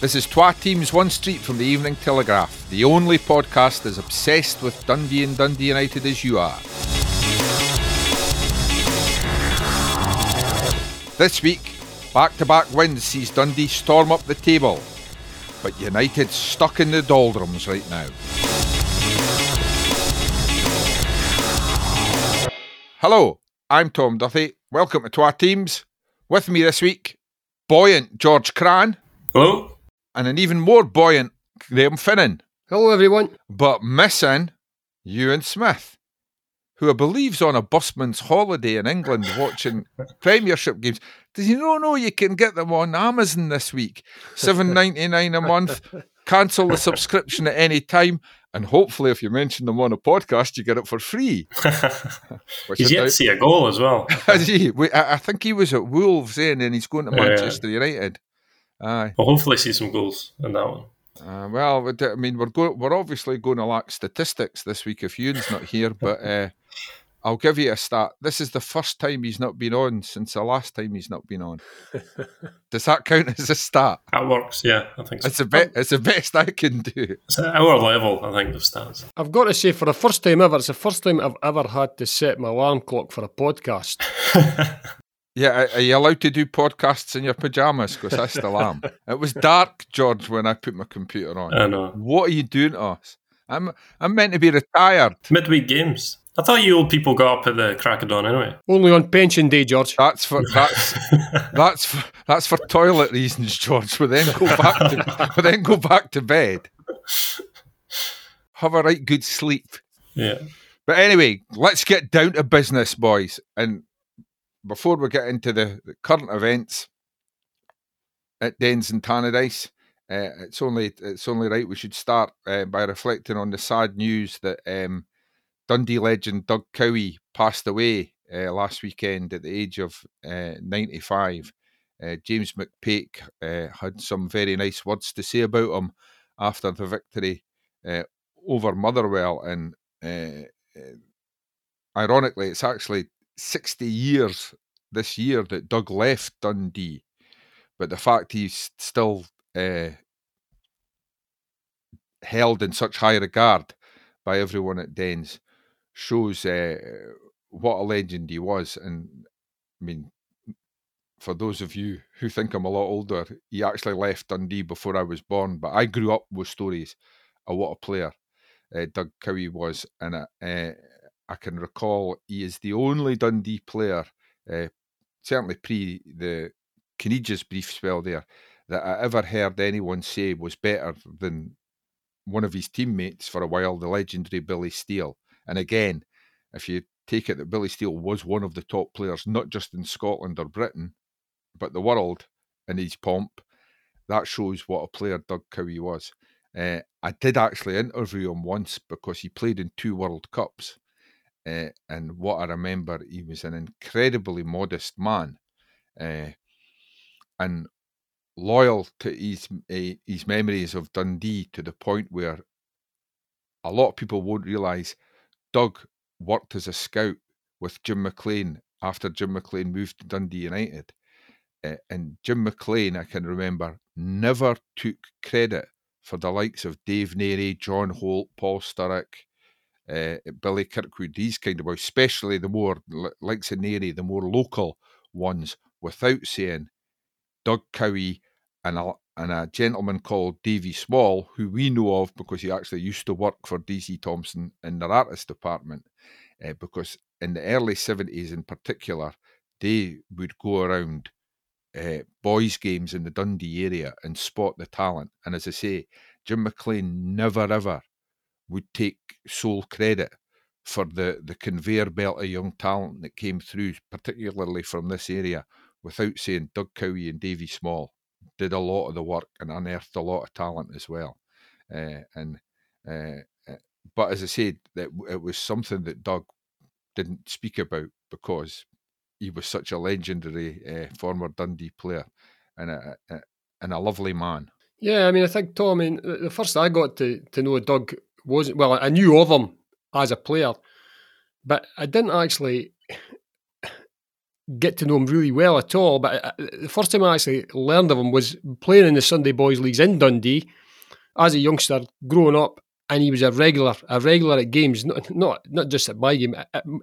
This is Twa Teams One Street from the Evening Telegraph, the only podcast as obsessed with Dundee and Dundee United as you are. This week, back to back wins sees Dundee storm up the table, but United stuck in the doldrums right now. Hello, I'm Tom Duthie. Welcome to Twa Teams. With me this week, buoyant George Cran. Hello. And an even more buoyant Graham Finnan. Hello, everyone. But missing Ewan Smith, who I believe's on a busman's holiday in England watching Premiership games. Does he not know you can get them on Amazon this week? Seven ninety nine a month. Cancel the subscription at any time, and hopefully, if you mention them on a podcast, you get it for free. he's yet to see a goal as well. He? I think he was at Wolves, eh, and then he's going to Manchester yeah. United. Aye. We'll hopefully see some goals in that one. Uh, well, I mean, we're go- we're obviously going to lack statistics this week if Ewan's not here, but uh, I'll give you a stat. This is the first time he's not been on since the last time he's not been on. Does that count as a stat? That works, yeah, I think so. It's the, be- it's the best I can do. It's at our level, I think, of stats. I've got to say, for the first time ever, it's the first time I've ever had to set my alarm clock for a podcast. Yeah, are you allowed to do podcasts in your pajamas? Because I still am. it was dark, George, when I put my computer on. I know. What are you doing to us? I'm I'm meant to be retired. Midweek games. I thought you old people got up at the crack of dawn anyway. Only on pension day, George. That's for that's that's for that's for toilet reasons, George. We then go back to we then go back to bed. Have a right good sleep. Yeah. But anyway, let's get down to business, boys. And before we get into the, current events at Dens and Tannadice, uh, it's only it's only right we should start uh, by reflecting on the sad news that um, Dundee legend Doug Cowie passed away uh, last weekend at the age of uh, 95. Uh, James McPake had some very nice words to say about him after the victory over Motherwell, and ironically, it's actually 60 years this year that Doug left Dundee, but the fact he's still uh, held in such high regard by everyone at Dens shows uh, what a legend he was. And I mean, for those of you who think I'm a lot older, he actually left Dundee before I was born, but I grew up with stories of what a player uh, Doug Cowie was. And uh, I can recall he is the only Dundee player, uh, certainly pre the Caniggia's brief spell there, that I ever heard anyone say was better than one of his teammates for a while, the legendary Billy Steel. And again, if you take it that Billy Steel was one of the top players, not just in Scotland or Britain, but the world in his pomp, that shows what a player Doug Cowie was. Uh, I did actually interview him once because he played in two World Cups uh, and what I remember, he was an incredibly modest man uh, and loyal to his, uh, his memories of Dundee to the point where a lot of people won't realise Doug worked as a scout with Jim McLean after Jim McLean moved to Dundee United. And Jim McLean, I can remember, never took credit for the likes of Dave Narey, John Holt, Paul Sturrock, uh, Billy Kirkwood, these kind of boys, especially the more like Narey, the more local ones, without saying Doug Cowie and a, and a gentleman called Davy Small, who we know of because he actually used to work for DC Thomson in their artist department. Uh, because in the early 70s in particular, they would go around uh, boys' games in the Dundee area and spot the talent. And as I say, Jim McLean never ever would take sole credit for the, the conveyor belt of young talent that came through, particularly from this area, without saying Doug Cowie and Davy Small did a lot of the work and unearthed a lot of talent as well. Uh, and uh, but as I said, that it was something that Doug didn't speak about because he was such a legendary uh, former Dundee player and a, a, and a lovely man. Yeah, I mean, I think Tom. I mean, the first I got to to know Doug wasn't well. I knew of him as a player, but I didn't actually get to know him really well at all. But uh, the first time I actually learned of him was playing in the Sunday Boys leagues in Dundee as a youngster, growing up, and he was a regular, a regular at games. Not not not just at my game.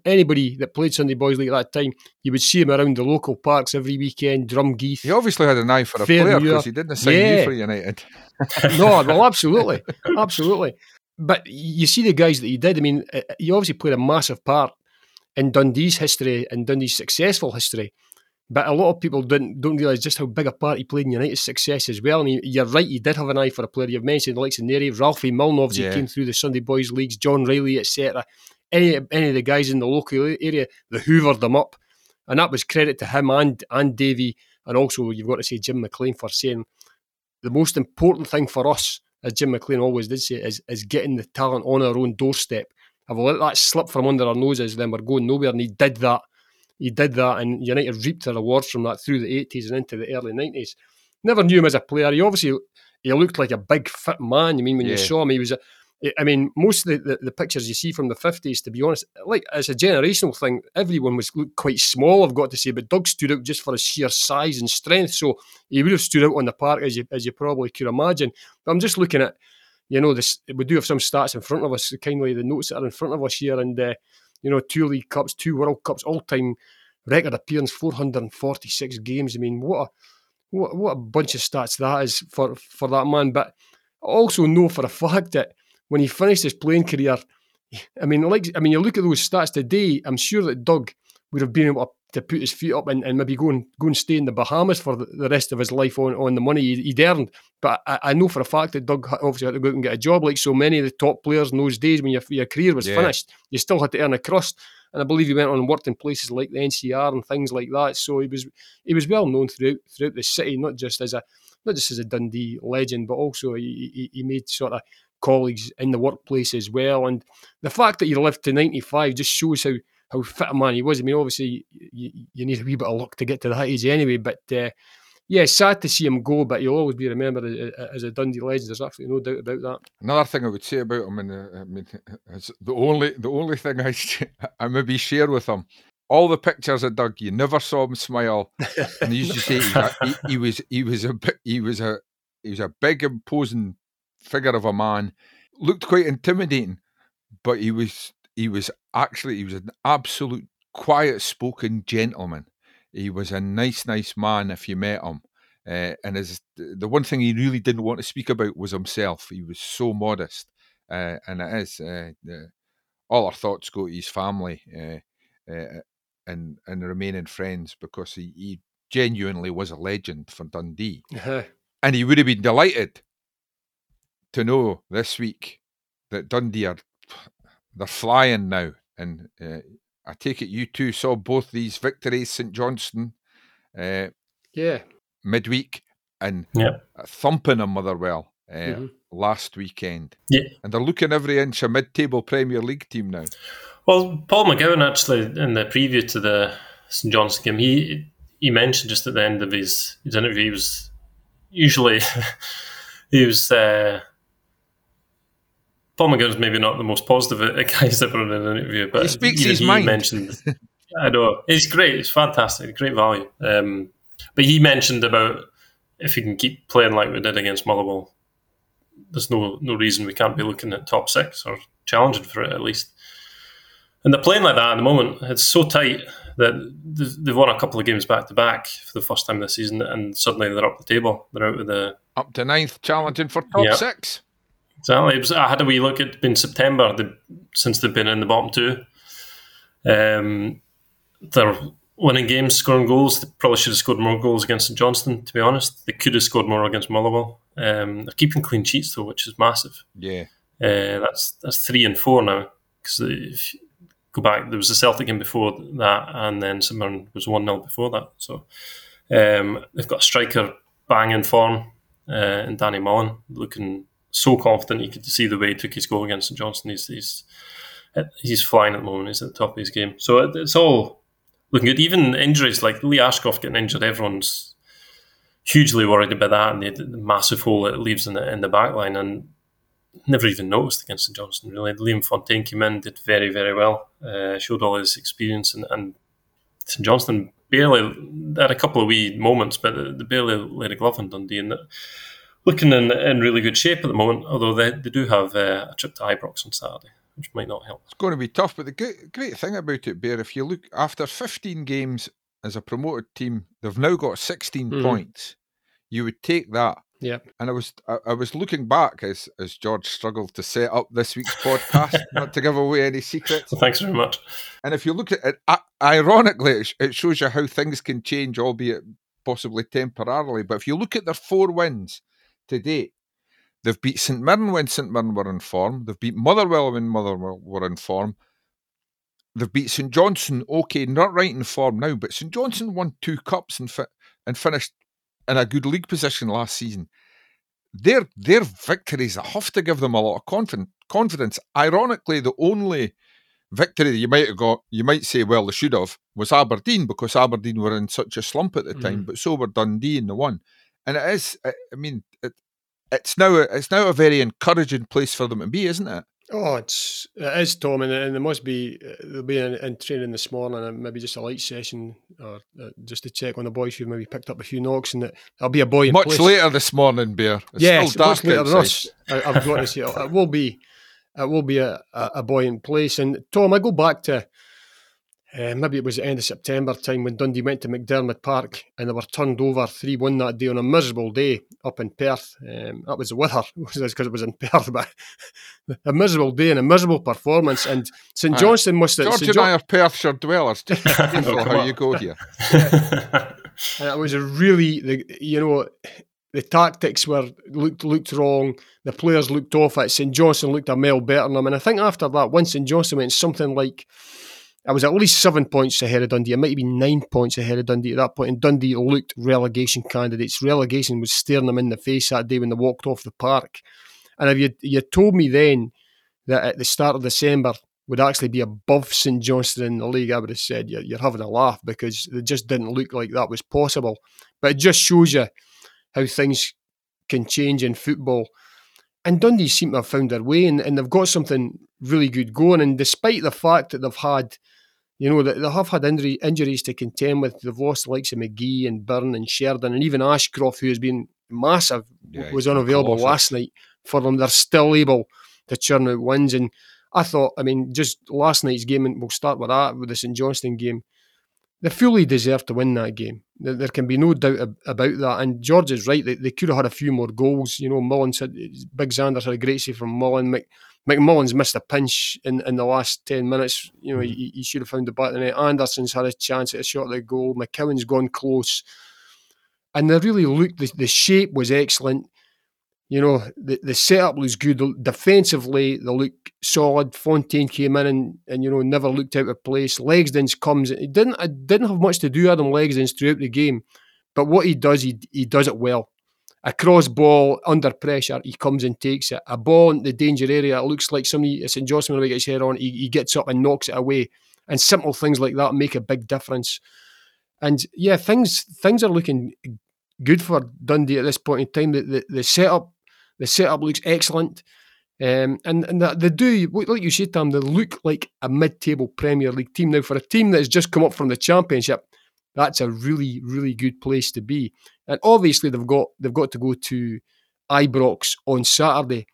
Anybody that played Sunday Boys league at that time, you would see him around the local parks every weekend. Drumgeeth. He obviously had an eye for a player because he didn't sign yeah. you for United. no, well, absolutely, absolutely. But you see the guys that he did. I mean, uh, he obviously played a massive part in Dundee's history and Dundee's successful history. But a lot of people don't don't realise just how big a part he played in United's success as well. And you're right, he did have an eye for a player. You've mentioned the likes of Narey, Ralphie Milne, yeah. came through the Sunday Boys leagues, John Reilly, etc. Any any of the guys in the local area, they hoovered them up, and that was credit to him and and Davy, and also you've got to say Jim McLean for saying the most important thing for us, as Jim McLean always did say, is is getting the talent on our own doorstep. If we let that slip from under our noses, then we're going nowhere. And he did that he did that, and United reaped the rewards from that through the 80s and into the early 90s. Never knew him as a player. He obviously he looked like a big fit man. I mean, when yeah. you saw him, he was a, I mean, most of the, the, the, pictures you see from the 50s, to be honest, like it's a generational thing. Everyone was quite small, I've got to say, but Doug stood out just for his sheer size and strength. So he would have stood out on the park, as you, as you probably could imagine. But I'm just looking at, you know, this. we do have some stats in front of us, kindly the notes that are in front of us here. And uh, you know, two League Cups, two World Cups, all time record appearance, 446 games. I mean, what a what, what a bunch of stats that is for, for that man. But I also know for a fact that when he finished his playing career, I mean, like I mean, you look at those stats today, I'm sure that Doug would have been able to put his feet up and, and maybe go and go and stay in the Bahamas for the, the rest of his life on, on the money he'd earned. But I, I, know for a fact that Doug obviously had to go out and get a job like so many of the top players in those days when your, your career was yeah. finished. You still had to earn a crust. And I believe he went on and worked in places like the NCR and things like that. So he was he was well known throughout throughout the city, not just as a not just as a Dundee legend, but also he, he, he made sort of colleagues in the workplace as well. And the fact that he lived to 95 just shows how how fit a man he was. I mean, obviously, you, you need a wee bit of luck to get to that age anyway. But uh, yeah, sad to see him go, but he'll always be remembered as, a Dundee legend. There's absolutely no doubt about that. Another thing I would say about him, and uh, I mean, it's the only the only thing I I maybe share with him. All the pictures of Doug, you never saw him smile, and he used to say he, he, was he was a he was a he was a big imposing figure of a man, looked quite intimidating, but he was he was actually he was an absolute quiet spoken gentleman. He was a nice, nice man if you met him. Uh, and his, the one thing he really didn't want to speak about was himself. He was so modest. Uh, and it is. Uh, all our thoughts go to his family uh, uh, and, and remaining friends because he, he, genuinely was a legend for Dundee. Uh-huh. And he would have been delighted to know this week that Dundee are they're flying now. And uh, I take it you two saw both these victories, St Johnstone, uh, yeah, midweek, and yeah. thumping them Motherwell uh, mm-hmm. last weekend. Yeah, and they're looking every inch a mid-table Premier League team now. Well, Paul McGowan actually in the preview to the St Johnstone game, he he mentioned just at the end of his his interview, he was usually he was. Uh, Paul McGowan's maybe not the most positive guy he's ever in an interview, but he speaks his mind. Mentioned, I know he's great. It's fantastic, great value. Um, but he mentioned about if he can keep playing like we did against Motherwell, there's no no reason we can't be looking at top six or challenging for it at least. And they're playing like that at the moment. It's so tight that they've won a couple of games back to back for the first time this season, and suddenly they're up the table. They're out of the up to ninth, challenging for top six. Exactly. It was, I had a wee look at in September the, since they've been in the bottom two. Um, they're winning games, scoring goals. They probably should have scored more goals against St Johnstone. To be honest, they could have scored more against Motherwell. Um, they're keeping clean sheets though, which is massive. Yeah, uh, that's that's three and four now. Because if you go back, there was a Celtic game before that, and then St was one 0 before that. So um, they've got a striker banging form uh, in Danny Mullen, looking so confident. You could see the way he took his goal against St Johnstone. He's, he's he's flying at the moment. He's at the top of his game. So it, it's all looking good. Even injuries like Lee Ashcroft getting injured, everyone's hugely worried about that and the, the massive hole it leaves in the in the back line. And never even noticed against St Johnstone. Really, Liam Fontaine came in, did very very well, uh, showed all his experience, and, and St Johnstone barely had a couple of wee moments, but they barely laid a glove on Dundee. And looking in, in really good shape at the moment, although they, they do have uh, a trip to Ibrox on Saturday, which might not help. It's going to be tough, but the great, great thing about it, Bear, if you look after 15 games as a promoted team, they've now got 16 mm. points. You would take that yeah. And I was I, I, was looking back as as George struggled to set up this week's podcast, not to give away any secrets. Well, thanks very much. And if you look at it, ironically, it shows you how things can change, albeit possibly temporarily. But if you look at their four wins to date, they've beat St Mirren when St Mirren were in form. They've beat Motherwell when Motherwell were in form. They've beat St Johnstone, okay, not right in form now, but St Johnstone won two cups and fi- and finished in a good league position last season. Their their victories have to give them a lot of confidence. Confidence. Ironically, the only victory that you might have got, you might say, well, they should have, was Aberdeen because Aberdeen were in such a slump at the time, mm. but so were Dundee in the one. And it is, I mean, it's now a, it's now a very encouraging place for them to be, isn't it? Oh, it's it is Tom, and, and there must be uh, there'll be in, in training this morning, and maybe just a light session, or uh, just to check on the boys who maybe picked up a few knocks, and that there'll be a boy. much place. later this morning, Bear. It's yes, still dark much later than us. I, have got to say it will be it will be a, a, a boy in place. And Tom, I go back to uh, maybe it was the end of September time when Dundee went to McDiarmid Park and they were turned over 3 1 that day on a miserable day up in Perth. Um, that was the weather, because it was in Perth, but a miserable day and a miserable performance. And St Johnstone must have. George St. and I are Perthshire dwellers. Just oh, how you go here. Yeah. and it was a really, the, you know, the tactics were looked looked wrong. The players looked off at St Johnstone looked a mile better than them. And I think after that, once St Johnstone went something like I was at least seven points ahead of Dundee. I might have been nine points ahead of Dundee at that point. And Dundee looked relegation candidates. Relegation was staring them in the face that day when they walked off the park. And if you you told me then that at the start of December would actually be above St Johnstone in the league, I would have said you're, you're having a laugh because it just didn't look like that was possible. But it just shows you how things can change in football. And Dundee seem to have found their way and, and they've got something really good going. And despite the fact that they've had you know, they, have had injury, injuries to contend with. They've lost the likes of McGee and Byrne and Sheridan and even Ashcroft, who has been massive, yeah, was unavailable last night for them. They're still able to churn out wins. And I thought, I mean, just last night's game, and we'll start with that, with the St Johnstone game, they fully deserve to win that game. There can be no doubt about that. And George is right. They, they could have had a few more goals. You know, Mullen's had, Big Zander's had a great save from Mullen. McMullen's missed a pinch in, in the last 10 minutes. You know, mm. he, he, should have found the back of the net. Anderson's had a chance at a shot at the goal. McCowan's gone close. And they really looked, the, the shape was excellent. You know, the, the setup was good. Defensively, they look solid. Fontaine came in and, and you know, never looked out of place. Legzdins comes, it didn't, it didn't have much to do, Adam Legzdins, throughout the game. But what he does, he, he does it well a cross ball under pressure, he comes and takes it. A ball in the danger area, it looks like somebody, St. Johnstone, when he gets his head on, he, he gets up and knocks it away. And simple things like that make a big difference. And yeah, things things are looking good for Dundee at this point in time. The, the, the setup the setup looks excellent. Um, and and they do, like you said, Tom, they look like a mid-table Premier League team now. For a team that has just come up from the Championship, that's a really, really good place to be. And obviously they've got they've got to go to Ibrox on Saturday,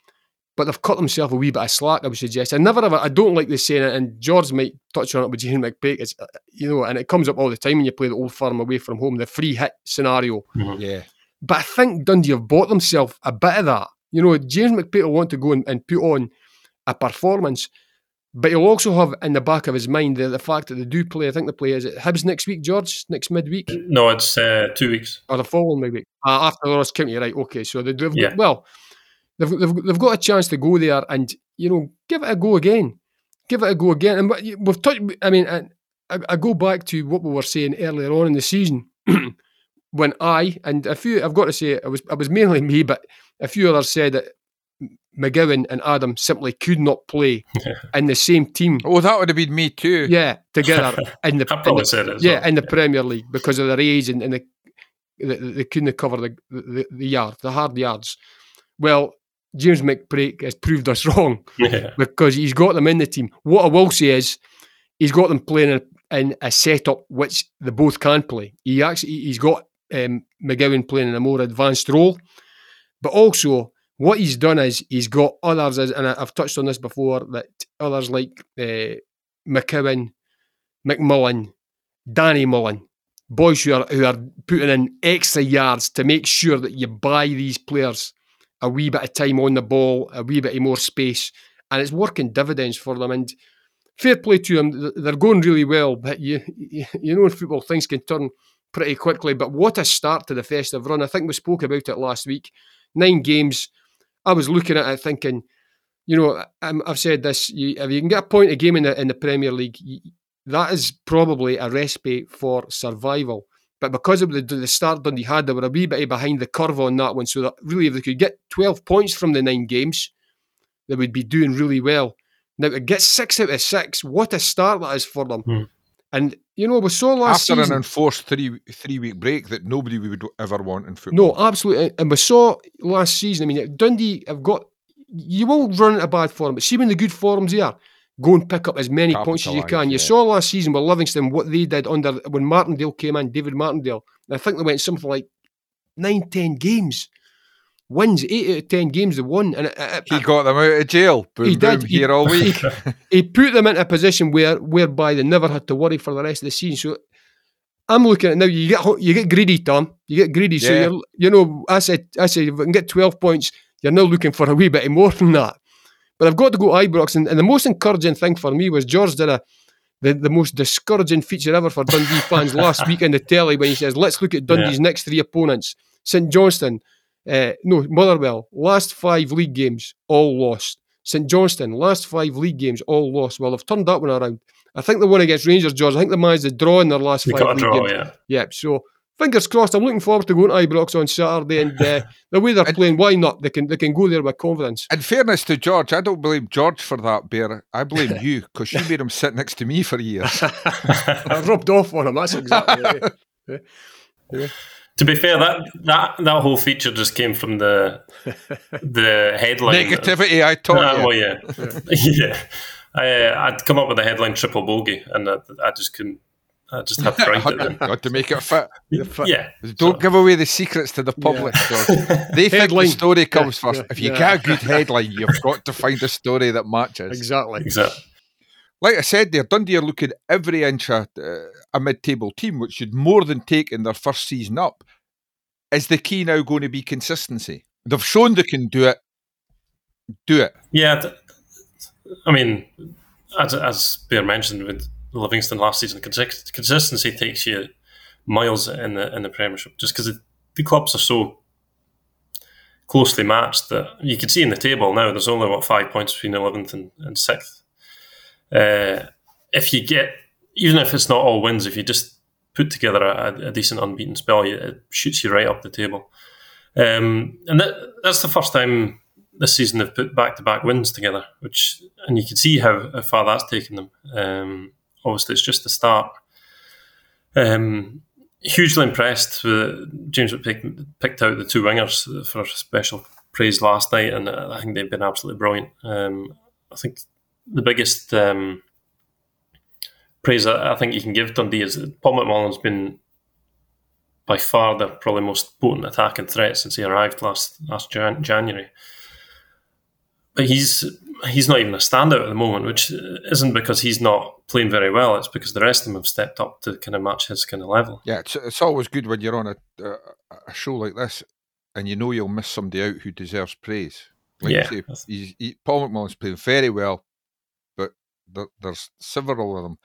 but they've cut themselves a wee bit of slack. I would suggest. I never ever. I don't like this saying it, and George might touch on it with Jane McPake. It's uh, you know, and it comes up all the time when you play the old firm away from home, the free hit scenario. Mm-hmm. Yeah. But I think Dundee have bought themselves a bit of that. You know, James McPake will want to go and, and put on a performance but he'll also have in the back of his mind the, the fact that they do play. I think the play is it Hibs next week, George, next midweek. No, it's uh, two weeks or the following midweek uh, after the Ross County. Right, okay. So they, have yeah. well, they've, they've they've got a chance to go there and you know give it a go again, give it a go again. And we've touched. I mean, I, I go back to what we were saying earlier on in the season. when I and a few, I've got to say, it was it was mainly me, but a few others said that McGowan and Adam simply could not play in the same team. Oh, that would have been me too. Yeah, together in the, in the yeah well. in the Premier League because of their age and, and the, the, they couldn't cover the, the the yard, the hard yards. Well, James McPake has proved us wrong yeah. because he's got them in the team. What I will say is he's got them playing in, in a setup which they both can play. He actually he's got um, McGowan playing in a more advanced role, but also what he's done is he's got others, and I've touched on this before, that others like uh, McCowan, McMullen, Danny Mullen, boys who are who are putting in extra yards to make sure that you buy these players a wee bit of time on the ball, a wee bit of more space, and it's working dividends for them. And fair play to them, they're going really well. But you you know in football things can turn pretty quickly. But what a start to the festive run! I think we spoke about it last week. Nine games. I was looking at it thinking, you know, I've said this: you, if you can get a point a game in the in the Premier League, that is probably a recipe for survival. But because of the, the start Dundee had, they were a wee bit behind the curve on that one. So that really, if they could get 12 points from the nine games, they would be doing really well. Now, to get six out of six, what a start that is for them. Hmm. And, you know, we saw last After season, an enforced three three week break that nobody would ever want in football. No, absolutely. And we saw last season, I mean, Dundee have got, you won't run into bad form, but see when the good form's here, go and pick up as many points as you can. You saw last season with Livingston what they did under when Martindale came in, David Martindale. I think they went something like nine, ten games. Wins eight out of ten games they won, and it, it, he got them out of jail. Boom, he boom, did here all week. He, he put them in a position where whereby they never had to worry for the rest of the season. So I'm looking at now. You get you get greedy, Tom. You get greedy. Yeah. So you're you know I said I said if I can get twelve points, you're now looking for a wee bit more than that. But I've got to go Ibrox, and, and the most encouraging thing for me was George did a the, the most discouraging feature ever for Dundee fans last week in the telly when he says, "Let's look at Dundee's yeah. next three opponents: St Johnstone, uh, no Motherwell, last five league games all lost. St Johnstone, last five league games all lost. Well, they've turned that one around. I think the one against Rangers, George. I think they managed to draw in their last they five league draw, games. Yeah. yeah, so fingers crossed. I'm looking forward to going to Ibrox on Saturday, and uh, the way they're playing, why not? They can they can go there with confidence. In fairness to George, I don't blame George for that, Bear. I blame you because you made him sit next to me for years. I rubbed off on him. That's exactly. yeah. Yeah. To be fair, that that that whole feature just came from the the headline negativity. I taught uh, you. Well, yeah, yeah. I, uh, I'd come up with the headline triple bogey, and I, I just couldn't I just had to write it. Got to make it fit. Yeah. Don't so. give away the secrets to the public. Yeah. They think the story comes yeah, first. Yeah, if you get a good headline, you've got to find a story that matches. Exactly. Exactly. Like I said there, Dundee are looking every inch uh, a mid-table team, which should more than take in their first season up. Is the key now going to be consistency? They've shown they can do it. Do it. Yeah. Th- I mean, as, as Bear mentioned, with Livingston last season. Consistency takes you miles in the in the Premiership just because the clubs are so closely matched that you can see in the table now. There's only what five points between eleventh and, and sixth. Uh, if you get even if it's not all wins, if you just put together a, a decent unbeaten spell, it shoots you right up the table. Um, and that, that's the first time this season they've put back to back wins together, which and you can see how, how far that's taken them. Um, obviously it's just the start. Um, hugely impressed with James picked, picked out the two wingers for special praise last night, and I think they've been absolutely brilliant. Um, I think the biggest um, praise I think you can give Dundee is that Paul McMullen's been by far the probably most potent attacking threat since he arrived last last Jan- January. But he's he's not even a standout at the moment, which isn't because he's not playing very well. It's because the rest of them have stepped up to kind of match his kind of level. Yeah, it's, it's always good when you're on a, a, a show like this and you know you'll miss somebody out who deserves praise. Like yeah. Say, he, Paul McMullen's playing very well, there, there's several of them.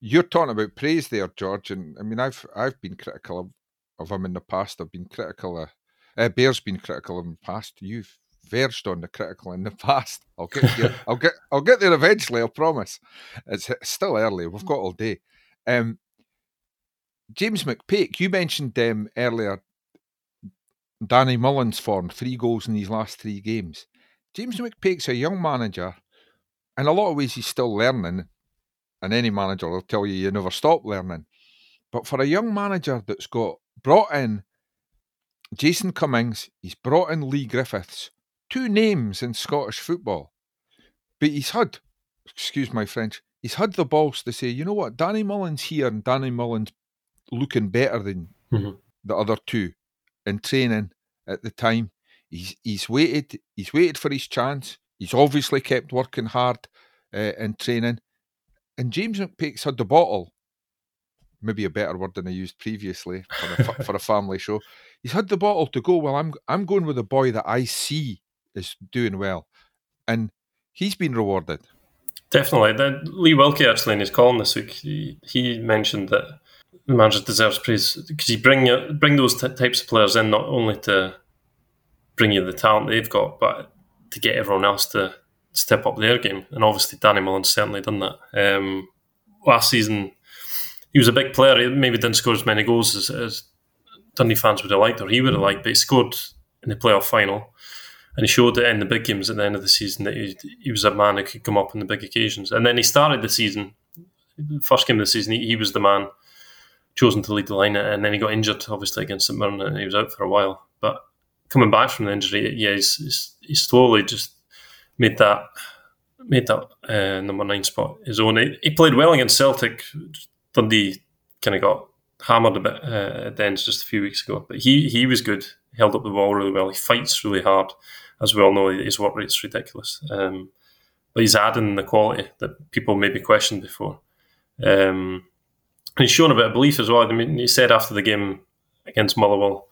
You're talking about praise there, George, and I mean I've I've been critical of, of him in the past. I've been critical of uh, Bear's been critical in the past. You've verged on the critical in the past. I'll get there. I'll get I'll get there eventually. I promise. It's still early. We've got all day. Um, James McPake, you mentioned um, earlier. Danny Mullen's form three goals in these last three games. James McPake's a young manager. In a lot of ways, he's still learning, and any manager will tell you you never stop learning. But for a young manager that's got brought in Jason Cummings, he's brought in Leigh Griffiths, two names in Scottish football. But he's had, excuse my French, he's had the balls to say, you know what, Danny Mullen's here and Danny Mullen's looking better than mm-hmm. the other two in training at the time. He's he's waited. He's waited for his chance. He's obviously kept working hard uh, in training. And James McPake's had the bottle. Maybe a better word than I used previously for a, for a family show. He's had the bottle to go. Well, I'm I'm going with a boy that I see is doing well, and he's been rewarded. Definitely. Then Lee Wilkie actually in his column this week, he, he mentioned that the manager deserves praise because you bring bring those t- types of players in not only to bring you the talent they've got, but to get everyone else to step up their game. And obviously, Danny Mullen's certainly done that. Um, last season, he was a big player. He maybe didn't score as many goals as, as Dundee fans would have liked or he would have liked, but he scored in the playoff final. And he showed it in the big games at the end of the season that he, he was a man who could come up on the big occasions. And then he started the season, first game of the season, he, he was the man chosen to lead the line, and then he got injured, obviously, against St Mirren, and he was out for a while. But coming back from the injury, yeah, he's, he's, he's slowly just made that made that uh, number nine spot his own. He, he, played well against Celtic. Dundee kind of got hammered a bit uh, at the end just a few weeks ago, but he he was good. He held up the ball really well. He fights really hard, as we all know. His work rate's ridiculous. Um, but he's adding the quality that people maybe questioned before. Um, he's shown a bit of belief as well. I mean, he said after the game against Motherwell,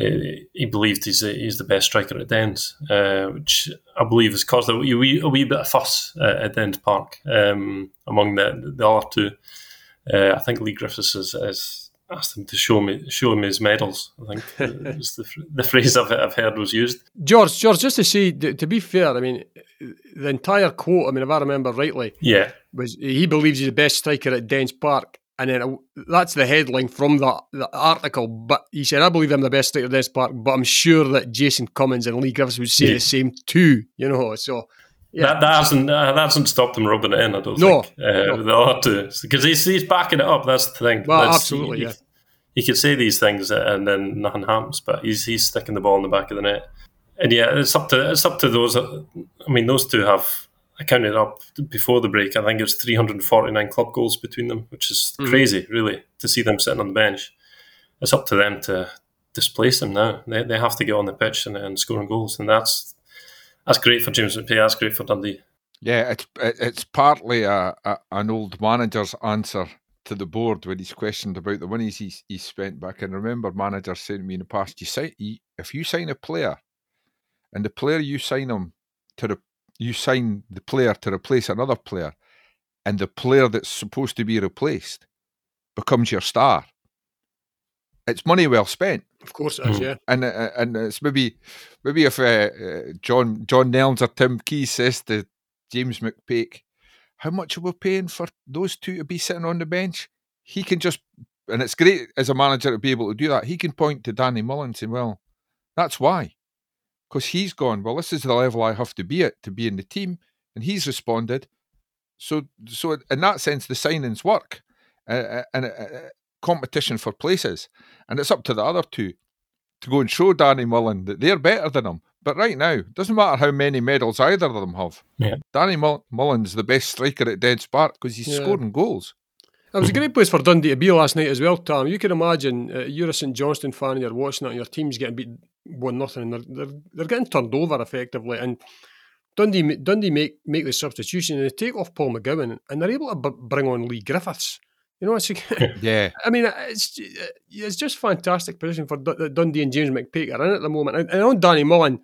he believed he's, he's the best striker at Dens, uh, which I believe has caused a wee, a wee bit of fuss uh, at Dens Park um, among the, the other two. Uh, I think Leigh Griffiths has, has, asked him to show me show him his medals. I think is the, the phrase I've, I've heard was used. George, George, just to say, to be fair, I mean, the entire quote, I mean, if I remember rightly, yeah, was he believes he's the best striker at Dens Park and then that's the headline from that, the article. But he said, I believe I'm the best striker in this park, but I'm sure that Jason Cummings and Leigh Griffiths would say yeah. the same too, you know. So, yeah. That, that hasn't uh, that hasn't stopped them rubbing it in, I don't no, think. Uh, no. They ought to. Because he's, he's backing it up, that's the thing. Well, that's, absolutely, he, yeah. He, he could say these things and then nothing happens, but he's he's sticking the ball in the back of the net. And yeah, it's up to it's up to those. I mean, those two have I counted up before the break. I think it was 349 club goals between them, which is mm-hmm. crazy, really, to see them sitting on the bench. It's up to them to displace them now. They, they have to get on the pitch and, and scoring goals, and that's that's great for James McPake. That's great for Dundee. Yeah, it's it's partly a, a, an old manager's answer to the board when he's questioned about the monies he's, he's spent back. And remember, managers saying to me in the past, you say if you sign a player, and the player you sign him to the you sign the player to replace another player, and the player that's supposed to be replaced becomes your star. It's money well spent. Of course, it is, hmm. yeah. And uh, and it's maybe maybe if uh, uh, John John Nelms or Tim Keyes says to James McPake, how much are we paying for those two to be sitting on the bench? He can just, and it's great as a manager to be able to do that. He can point to Danny Mullins and say, well, that's why because he's gone, well, this is the level I have to be at to be in the team. And he's responded. So, so in that sense, the signings work uh, uh and uh, uh, competition for places. And it's up to the other two to go and show Danny Mullen that they're better than him. But right now, it doesn't matter how many medals either of them have. Yeah. Danny Mull- Mullen's the best striker at Dens Park because he's yeah. scoring goals. It was a great place for Dundee to be last night as well, Tom. You can imagine uh, you're a St Johnstone fan and you're watching it and your team's getting beat one nothing, and they're, they're they're getting turned over effectively. And Dundee Dundee make make the substitution and they take off Paul McGowan and they're able to b- bring on Leigh Griffiths. You know, it's yeah. I mean, it's it's just fantastic position for D- Dundee and James McPake are in at the moment. And, and on Danny Mullen,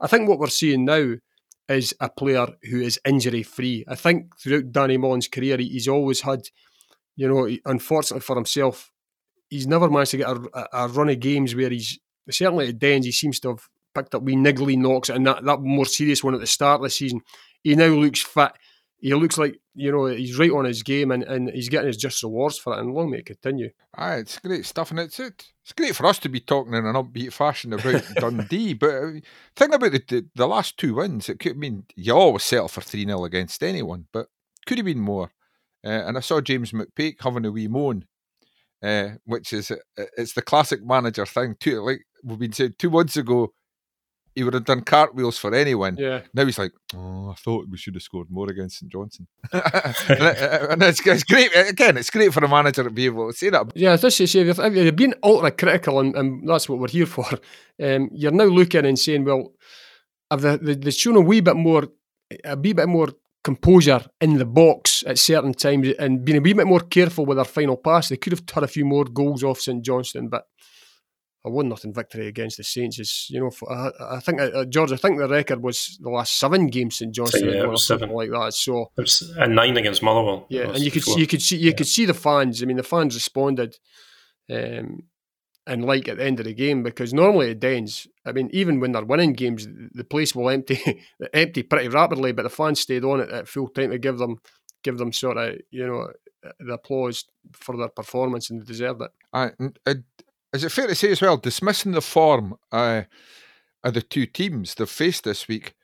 I think what we're seeing now is a player who is injury free. I think throughout Danny Mullen's career, he's always had, you know, unfortunately for himself, he's never managed to get a, a run of games where he's certainly at Dens, he seems to have picked up wee niggly knocks, and that, that more serious one at the start of the season. He now looks fit. He looks like you know he's right on his game, and, and he's getting his just rewards for it. And long may it continue. Aye, it's great stuff, and it's it, it's great for us to be talking in an upbeat fashion about Dundee. But uh, think about the, the, the last two wins. It could have been you always settle for three 0 against anyone, but could have been more. Uh, and I saw James McPake having a wee moan uh, which is uh, it's the classic manager thing too. Like we've been saying two months ago, he would have done cartwheels for anyone. Yeah. Now he's like, oh, I thought we should have scored more against St Johnstone. and, it's, it's, great. Again, it's great for a manager to be able to say that. Yeah, this is if you're being ultra critical, and, and, that's what we're here for. Um, you're now looking and saying, well, have the, the, the shown a wee bit more, a wee bit more composure in the box at certain times, and being a wee bit more careful with their final pass. They could have had a few more goals off St Johnstone, but a one nothing victory against the Saints is, you know, I, I think uh, George, I think the record was the last seven games St Johnstone yeah, or something like that. So it was a nine against Motherwell. Yeah, and you could see, you could see you yeah. could see the fans. I mean, the fans responded, um, and like at the end of the game because normally at Dens, I mean, even when they're winning games, the place will empty empty pretty rapidly, but the fans stayed on it at full time to give them give them sort of you know the applause for their performance and they deserved it. I, I is it fair to say as well, dismissing the form uh, of the two teams they've faced this week,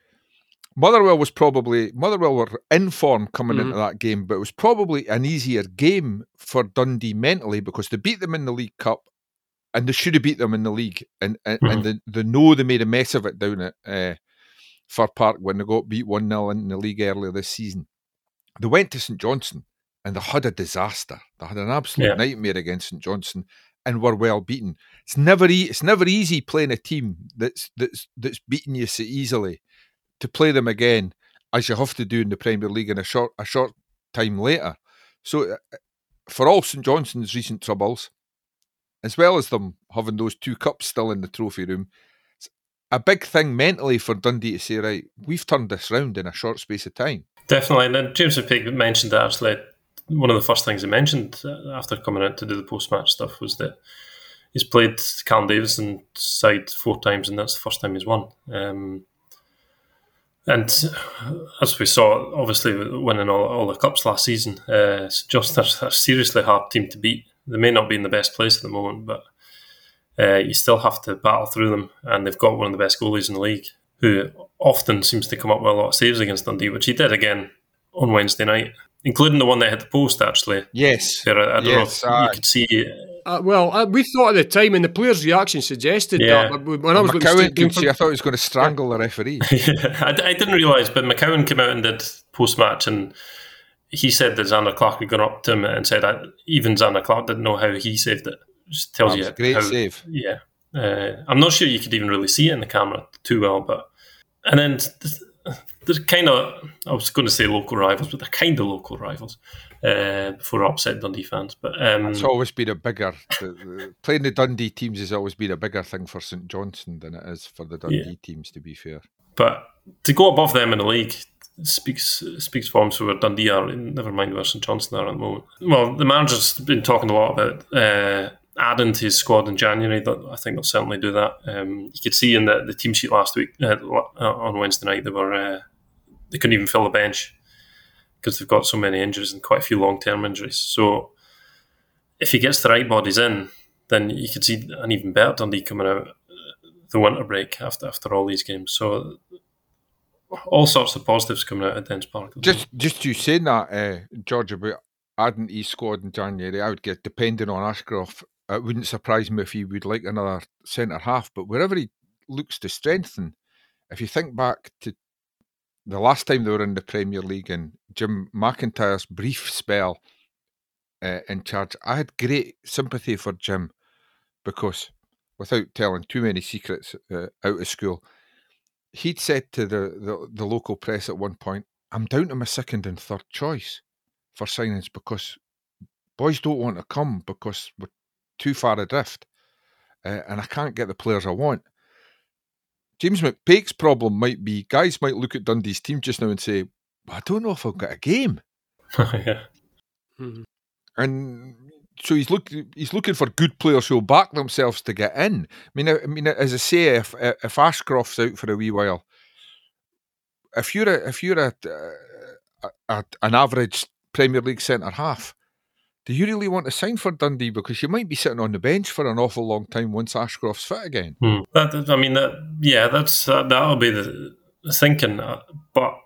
Motherwell was probably Motherwell were in form coming mm-hmm. into that game, but it was probably an easier game for Dundee mentally because they beat them in the League Cup, and they should have beat them in the league, and and, mm-hmm. and they, they know they made a mess of it down at uh, Fir Park when they got beat one 0 in the league earlier this season. They went to St Johnstone and they had a disaster. They had an absolute yeah. nightmare against St Johnstone and were well beaten. It's never e- it's never easy playing a team that's that's that's beaten you so easily to play them again as you have to do in the Premier League in a short a short time later. So uh, for all St Johnstone's recent troubles, as well as them having those two cups still in the trophy room, it's a big thing mentally for Dundee to say, right, we've turned this round in a short space of time. Definitely. And then James McPake mentioned that actually one of the first things he mentioned uh, after coming out to do the post match stuff was that he's played Callum Davidson side four times, and that's the first time he's won. Um, and as we saw, obviously winning all, all the cups last season, uh, just a, a, seriously hard team to beat. They may not be in the best place at the moment, but uh, you still have to battle through them. And they've got one of the best goalies in the league, who often seems to come up with a lot of saves against Dundee, which he did again on Wednesday night including the one that hit the post actually. Yes, I, I don't yes, know if you could see. Uh, well, uh, we thought at the time, and the players' reaction suggested yeah. that. When I was McCowan could see, I thought he was going to strangle the referee. I, I, didn't realise, but McCowan came out and did post match, and he said that Zander Clark had gone up to him and said that even Zander Clark didn't know how he saved it. Just tells you great how, save. Yeah, uh, I'm not sure you could even really see it in the camera too well, but and then they're kind of I was going to say local rivals, but they're kind of local rivals uh, before upset Dundee fans. But um, it's always been a bigger playing the Dundee teams has always been a bigger thing for St Johnstone than it is for the Dundee yeah. teams. To be fair, but to go above them in the league speaks speaks volumes for where Dundee are. Never mind where St Johnstone are at the moment. Well, the manager's been talking a lot about. Uh, adding to his squad in January, I think they'll certainly do that. Um, you could see in the, the team sheet last week uh, on Wednesday night they were uh, they couldn't even fill the bench because they've got so many injuries and quite a few long term injuries. So if he gets the right bodies in, then you could see an even better Dundee coming out the winter break after after all these games. So all sorts of positives coming out of Dens Park. Just just you saying that, uh, George, about adding his squad in January, I would get depending on Ashcroft. It wouldn't surprise me if he would like another centre half, but wherever he looks to strengthen, if you think back to the last time they were in the Premier League and Jim McIntyre's brief spell uh, in charge, I had great sympathy for Jim because, without telling too many secrets uh, out of school, he'd said to the, the, the local press at one point, I'm down to my second and third choice for signings because boys don't want to come because we're too far adrift uh, and I can't get the players I want. James McPake's problem might be guys might look at Dundee's team just now and say, I don't know if I've got a game. yeah. Mm-hmm. And so he's look he's looking for good players who'll back themselves to get in. I mean, I, I mean, as I say, if if Ashcroft's out for a wee while, if you're a, if you're a, a, a an average Premier League centre half, do you really want to sign for Dundee? Because you might be sitting on the bench for an awful long time once Ashcroft's fit again. Hmm. That, I mean, that, yeah, that's uh, that'll be the, thinking. Uh, but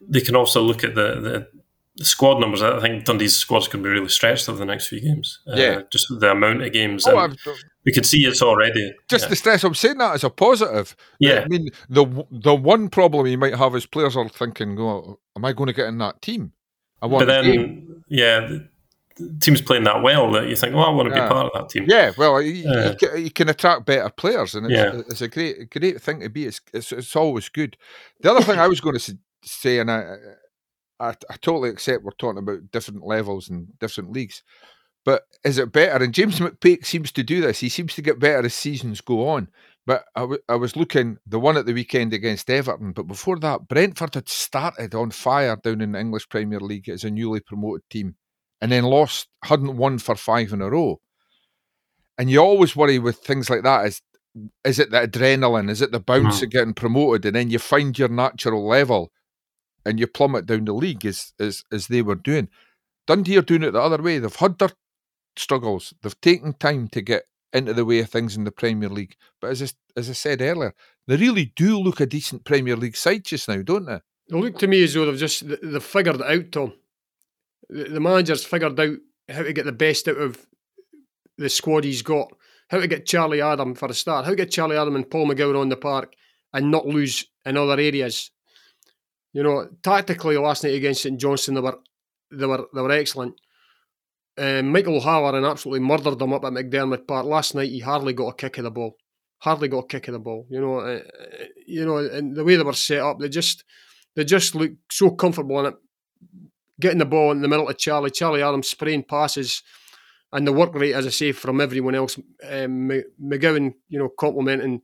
they can also look at the, the, the, squad numbers. I think Dundee's squad's going to be really stretched over the next few games. Uh, yeah, just the amount of games. Oh, we could see it's already. Just yeah. the stress. I'm saying that as a positive. Yeah. I mean, the the one problem you might have is players are thinking, "Go, am I going to get in that team?" I want. But then, yeah, the, the team's playing that well that you think, "Oh, I want to Yeah. be part of that team." Yeah, well, you, Yeah. you, can, you can attract better players, and it's, Yeah. it's a great, great thing to be. It's, it's, it's always good. The other thing I was going to say, and I, I, I totally accept we're talking about different levels and different leagues, but is it better? And James McPake seems to do this. He seems to get better as seasons go on. But I, w- I was looking the one at the weekend against Everton, but before that, Brentford had started on fire down in the English Premier League as a newly promoted team, and then lost, hadn't won for five in a row. And you always worry with things like that is is it the adrenaline? Is it the bounce Mm. of getting promoted? And then you find your natural level and you plummet down the league as as as they were doing. Dundee are doing it the other way. They've had their struggles. They've taken time to get into the way of things in the Premier League. But as I, as I said earlier, they really do look a decent Premier League side just now, don't they? It looked to me as though they've just they've figured it out, Tom. The, the manager's figured out how to get the best out of the squad he's got. How to get Charlie Adam for a start. How to get Charlie Adam and Paul McGowan on the park and not lose in other areas. You know, tactically last night against St Johnstone they were they were they were excellent. Um, Michael O'Halloran absolutely murdered them up at McDiarmid Park last night. He hardly got a kick of the ball. Hardly got a kick of the ball. You know, uh, you know, and the way they were set up, they just they just looked so comfortable in it. Getting the ball in the middle of Charlie, Charlie Adams spraying passes, and the work rate, as I say, from everyone else. Um, McGowan, you know, complimenting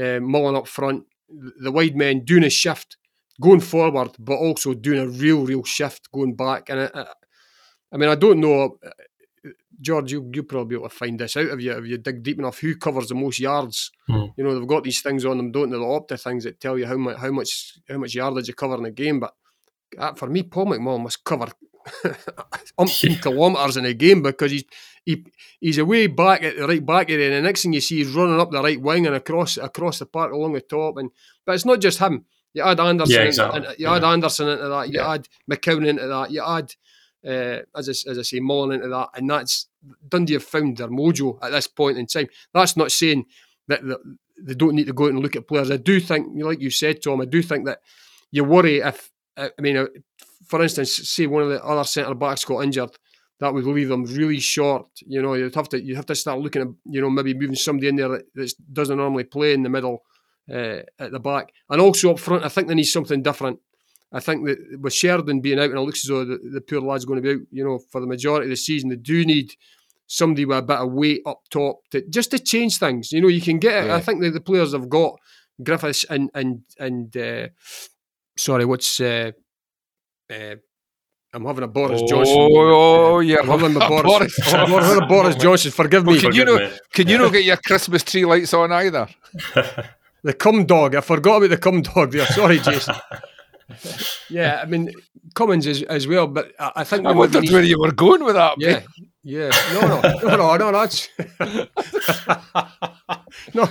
uh, Mullen up front, the wide men doing a shift, going forward, but also doing a real, real shift going back. And I, I, I mean, I don't know, uh, George, you you probably be able to find this out if you if you dig deep enough. Who covers the most yards? Hmm. You know, they've got these things on them, don't they? The Opta things that tell you how much how much how much yardage you cover in a game. But uh, for me, Paul McMullan must cover umpteen kilometres in a game because he's he he's away back at the right back area, and the next thing you see he's running up the right wing and across across the park along the top. And but it's not just him. You add Anderson, Yeah, into- exactly. and you add Anderson into that. You Yeah. add McGowan into that. You add uh, as I, as I say, Mullen into that, and that's Dundee have found their mojo at this point in time. That's not saying that the, they don't need to go out and look at players. I do think, like you said, Tom, I do think that you worry if, I mean, uh, for instance, say one of the other centre backs got injured, that would leave them really short. You know, you'd have to you have to start looking at, you know, maybe moving somebody in there that that doesn't normally play in the middle uh, at the back, and also up front. I think they need something different. I think that with Sheridan being out, and it looks as though the, the poor lad's going to be out, you know, for the majority of the season, they do need somebody with a bit of weight up top to just to change things. You know, you can get it. Yeah. I think that the players have got Griffiths and and and uh, sorry, what's uh, uh, I'm having a Boris Johnson. Oh, Uh, yeah. I'm having a Boris. Boris I'm having a Boris Johnson. Forgive me. Well, can you know? me. Can you not get your Christmas tree lights on either? The cum dog. I forgot about the cum dog there. Sorry, Jason. yeah, I mean Cummings as, as well, but I, I think I wondered where you were going with that. Yeah. Yeah. No, no, no, no, no. That's no.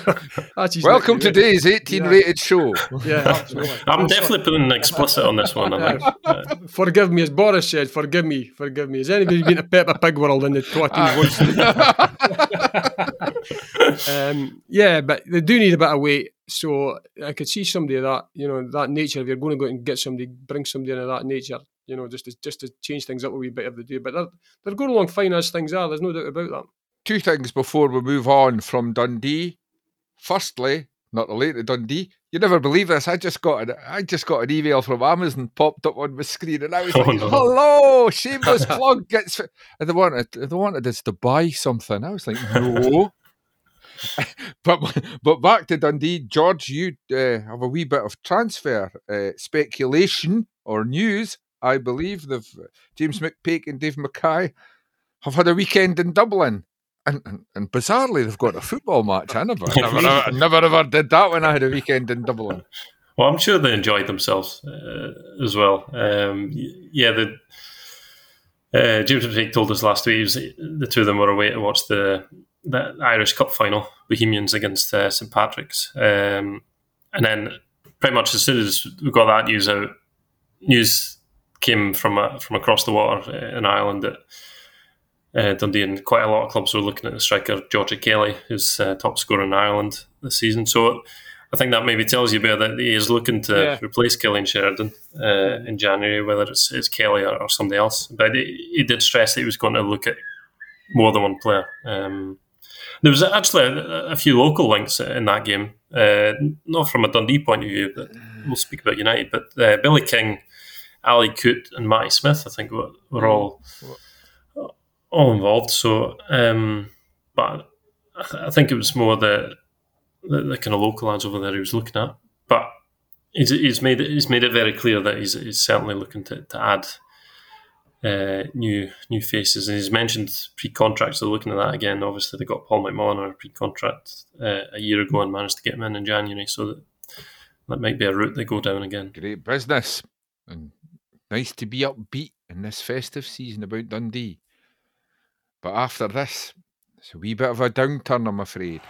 That's his Welcome to today's 18 Yeah. rated show. Yeah, absolutely. I'm definitely putting an explicit on this one. I think. Uh, Forgive me, as Boris said. Forgive me, forgive me. Has anybody been to Peppa Pig World in the twatting once? um, yeah, but they do need a bit of weight. So I could see somebody of that, you know, that nature. If you're going to go and get somebody, bring somebody in of that nature, you know, just to just to change things up a wee bit if they do. But they're they're going along fine as things are. There's no doubt about that. Two things before we move on from Dundee. Firstly, not related to Dundee. You never believe this. I just got an I just got an email from Amazon popped up on my screen, and I was Oh, like, no. "Hello, shameless plug." Gets and they wanted they wanted us to buy something. I was like, "No." but but back to Dundee, George. You uh, have a wee bit of transfer uh, speculation or news. I believe the James McPake and Dave Mackay have had a weekend in Dublin. And, and, and bizarrely, they've got a football match. I never, never, ever, never ever did that when I had a weekend in Dublin. Well, I'm sure they enjoyed themselves uh, as well. Um, yeah, the uh, James McPake told us last week was, the two of them were away to watch the the Irish Cup final, Bohemians against uh, St Patrick's, um, and then pretty much as soon as we got that news out, news came from uh, from across the water uh, in Ireland that uh, Dundee and quite a lot of clubs were looking at the striker Georgie Kelly, who's uh, top scorer in Ireland this season. So I think that maybe tells you about that he is looking to yeah. replace Cillian Sheridan uh, in January, whether it's, it's Kelly or, or, somebody else. But he, he, did stress that he was going to look at more than one player. Um, there was actually a, a, few local links in that game, uh, not from a Dundee point of view, but we'll speak about United. But uh, Billy King, Ali Coote, and Matty Smith, I think, were, were all all involved. So, um, but I, th- I think it was more the the, the kind of local ads over there he was looking at. But he's, he's made it he's made it very clear that he's, he's certainly looking to, to add uh, new new faces. And he's mentioned pre-contracts. They're looking at that again. Obviously, they got Paul McMullan on a pre-contract uh, a year ago and managed to get him in in January. So that, that might be a route they go down again. Great business and nice to be upbeat in this festive season about Dundee. But after this, it's a wee bit of a downturn, I'm afraid.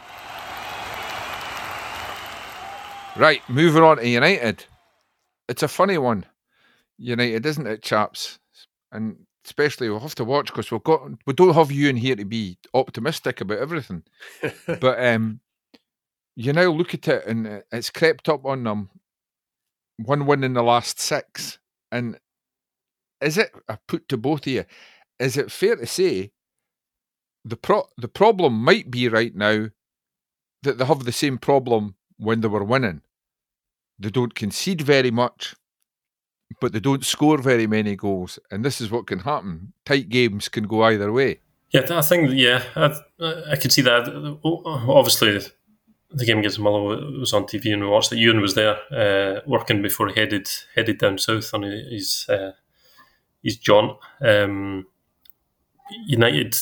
Right, moving on to United. It's a funny one, United, isn't it, chaps? And especially we'll have to watch because we've got we don't have you in here to be optimistic about everything. but um, you now look at it and it's crept up on them. One win in the last six, and is it? I put to both of you. Is it fair to say the pro the problem might be right now that they have the same problem when they were winning? They don't concede very much, but they don't score very many goals. And this is what can happen. Tight games can go either way. Yeah, I think, yeah, I, I can see that. Obviously, the game against Muller was on TV and we watched it. Ewan was there uh, working before he headed headed down south on his uh, his John. Um, United,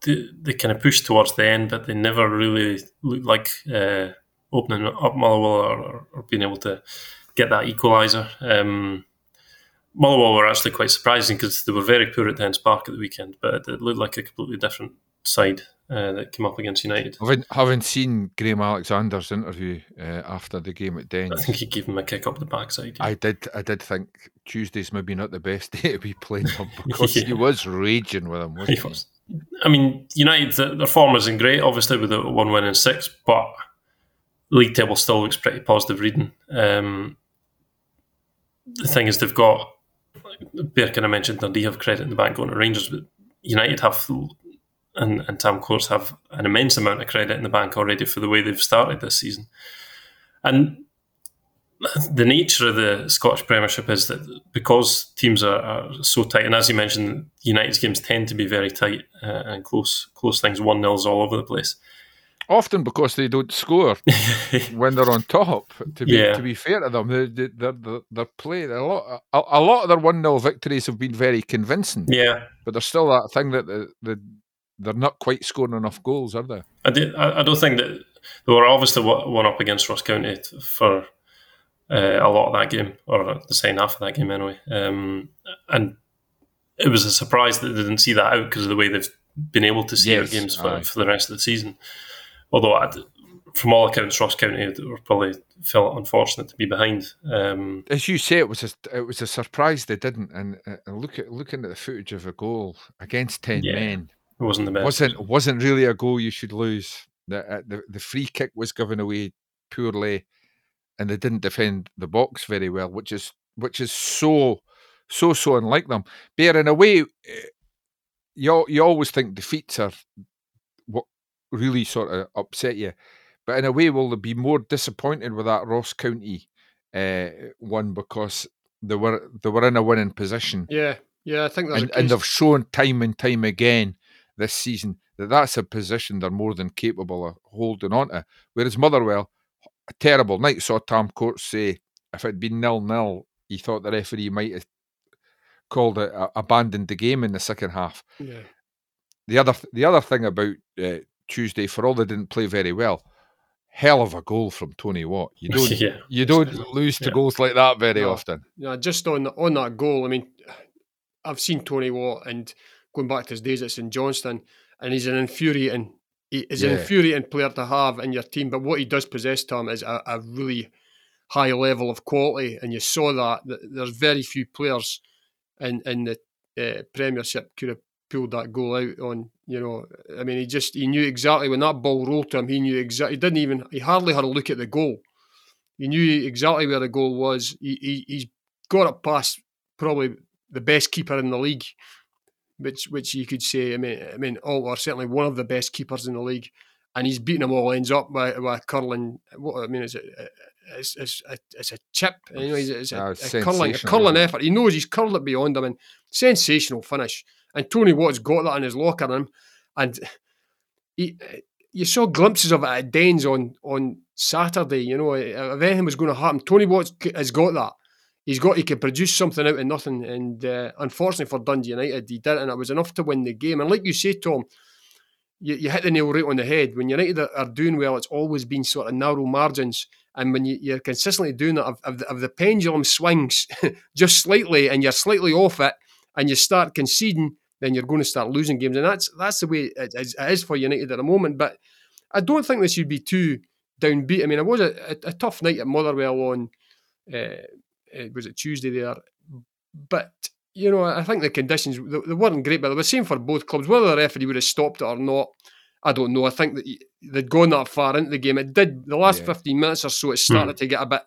they, they, kind of pushed towards the end, but they never really looked like uh, opening up Motherwell or, or, being able to get that equaliser. Um, Motherwell were actually quite surprising because they were very poor at Dens Park at the weekend, but it looked like a completely different side uh, that came up against United. Having, having seen Graham Alexander's interview uh, after the game at Dens, I think he gave him a kick up the backside. Yeah. I did. I did think Tuesday's maybe not the best day to be playing him because yeah. he was raging with him. Wasn't he, he? Was. I mean, United their form isn't great, obviously with a one win in six, but league table still looks pretty positive reading. Um, the thing is, they've got Bear kind of mentioned they have credit in the bank going to Rangers, but United have and, and Tam Courts have an immense amount of credit in the bank already for the way they've started this season. And the nature of the Scottish Premiership is that because teams are, are so tight, and as you mentioned, United's games tend to be very tight uh, and close, close things, one nils all over the place often because they don't score when they're on top. To be yeah. to be fair to them, they, they, they're, they're, they're a lot. A, a lot of their one 0 victories have been very convincing. Yeah, but there's still that thing that the, the they're not quite scoring enough goals, are they? I, did, I, don't think that they were obviously one up against Ross County for uh, a lot of that game, or the second half of that game anyway. Um, and it was a surprise that they didn't see that out because of the way they've been able to see yes, their games for, for, the rest of the season. Although, I'd, from all accounts, Ross County were probably felt unfortunate to be behind. Um, As you say, it was a, it was a surprise they didn't. And uh, look at looking at the footage of a goal against ten yeah, men, it wasn't the best. wasn't wasn't really a goal you should lose. The, uh, the the free kick was given away poorly, and they didn't defend the box very well, which is which is so so so unlike them. Bear in a way, eh, you you always think defeats are what really sort of upset you. But in a way, will they be more disappointed with that Ross County uh, one because they were they were in a winning position? Yeah, yeah, I think that's and, and they've shown time and time again this season that that's a position they're more than capable of holding on to. Whereas Motherwell, a terrible night, saw Tam Courts say if it'd been nil nil, he thought the referee might have called it uh, abandoned the game in the second half. Yeah. The other the other thing about uh, Tuesday, for all they didn't play very well, hell of a goal from Tony Watt. You don't yeah. you don't lose to yeah. goals like that very no. often. Yeah, just on on that goal, I mean, I've seen Tony Watt and going back to his days at St Johnstone, and he's an infuriating he's yeah. an infuriating player to have in your team. But what he does possess, Tom, is a, a really high level of quality, and you saw that, that there's very few players in in the uh, Premiership could have pulled that goal out on. You know, I mean, he just he knew exactly when that ball rolled to him. He knew exactly. He didn't even. He hardly had a look at the goal. He knew exactly where the goal was. He, he he's got it past probably the best keeper in the league, which which you could say. I mean, I mean, all or certainly one of the best keepers in the league, and he's beaten them all ends up by, by curling. What I mean is it. It's, it's, it's a chip. Anyways, it's a, a curling, a curling effort. He knows he's curled it beyond him, and sensational finish. And Tony Watt's got that in his locker room, and he, you saw glimpses of it at Dens on on Saturday. You know, if anything was going to happen, Tony Watts has got that he's got he can produce something out of nothing. And uh, unfortunately for Dundee United, he did, and it was enough to win the game. And like you say, Tom, you, you hit the nail right on the head. When United are, are doing well, it's always been sort of narrow margins. And when you, are consistently doing that, if, the, the pendulum swings just slightly and you're slightly off it, and you start conceding, then you're going to start losing games. And that's that's the way it is, it is for United at the moment. But I don't think this should be too downbeat. I mean, it was a, a, a tough night at Motherwell on uh, was it Tuesday there? But you know, I think the conditions they, they weren't great, but they were same for both clubs. Whether the referee would have stopped it or not, I don't know. I think that they'd gone that far into the game. It did the last yeah. fifteen minutes or so. It started hmm. to get a bit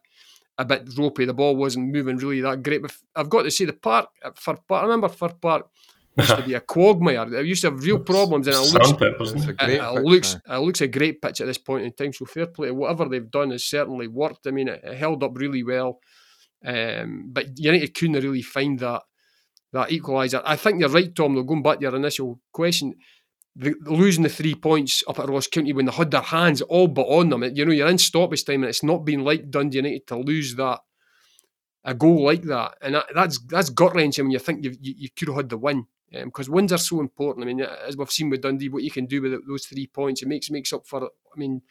a bit ropey. The ball wasn't moving really that great. But I've got to say the park Fir Park. I remember Fir Park used to be a quagmire. It used to have real problems, and it looks, it, it, looks it looks a great pitch at this point in time. So fair play. Whatever they've done has certainly worked. I mean, it, it held up really well. Um, but United couldn't really find that that equaliser. I think you're right, Tom. Though going back to your initial question, the, losing the three points up at Ross County when they had their hands all but on them. You know, you're in stoppage time, and it's not been like Dundee United to lose that a goal like that, and that, that's that's gut wrenching when you think you you could have had the win. Because um, wins are so important. I mean, as we've seen with Dundee, what you can do with those three points, it makes makes up for. I mean,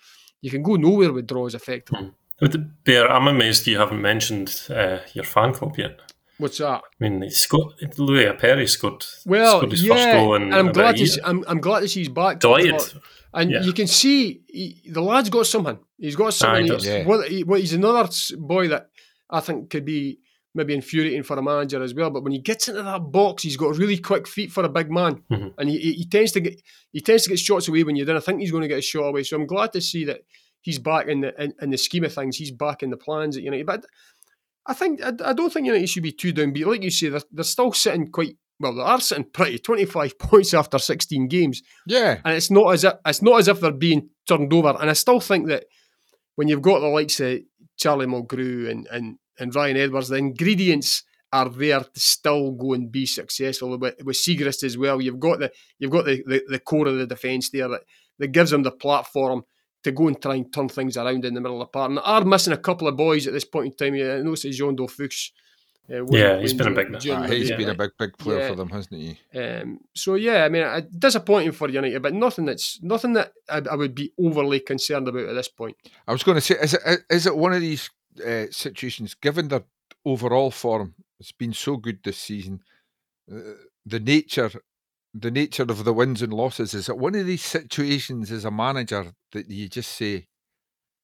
you can go nowhere with draws effectively. Hmm. Bear, I'm amazed you haven't mentioned uh, your fan club yet. What's that? I mean, he's got Louis Appere scored. Well, scored his yeah, first goal in and I'm glad to see, I'm, I'm glad to see he's back. Delighted, and yeah. you can see he, the lad's got something. He's got something. Ah, he yeah. he, what, he's another boy that I think could be maybe infuriating for a manager as well. But when he gets into that box, he's got really quick feet for a big man, mm-hmm. and he, he, tends to get he tends to get shots away when you don't think he's going to get a shot away. So I'm glad to see that he's back in the in, in, the scheme of things. He's back in the plans at United. But I think I, I don't think United should be too downbeat. Like you say, they're, they're still sitting quite well. They are sitting pretty. Twenty five points after sixteen games. Yeah, and it's not as if it's not as if they're being turned over. And I still think that when you've got the likes of Charlie Mulgrew and and and Ryan Edwards, the ingredients are there to still go and be successful with, with as well. You've got the you've got the, the, the core of the defence there that, that gives them the platform to go and try and turn things around in the middle of the park. And are missing a couple of boys at this point in time. Yeah, I noticed Jeando Fuchs. Uh, yeah, he's been a big. Uh, he's yeah. been a big, big player yeah. for them, hasn't he? Um, so yeah, I mean, uh, disappointing for United, but nothing that's nothing that I, I, would be overly concerned about at this point. I was going to say, is it is it one of these uh, situations, given their overall form, it's been so good this season, uh, the nature the nature of the wins and losses is that one of these situations as a manager that you just say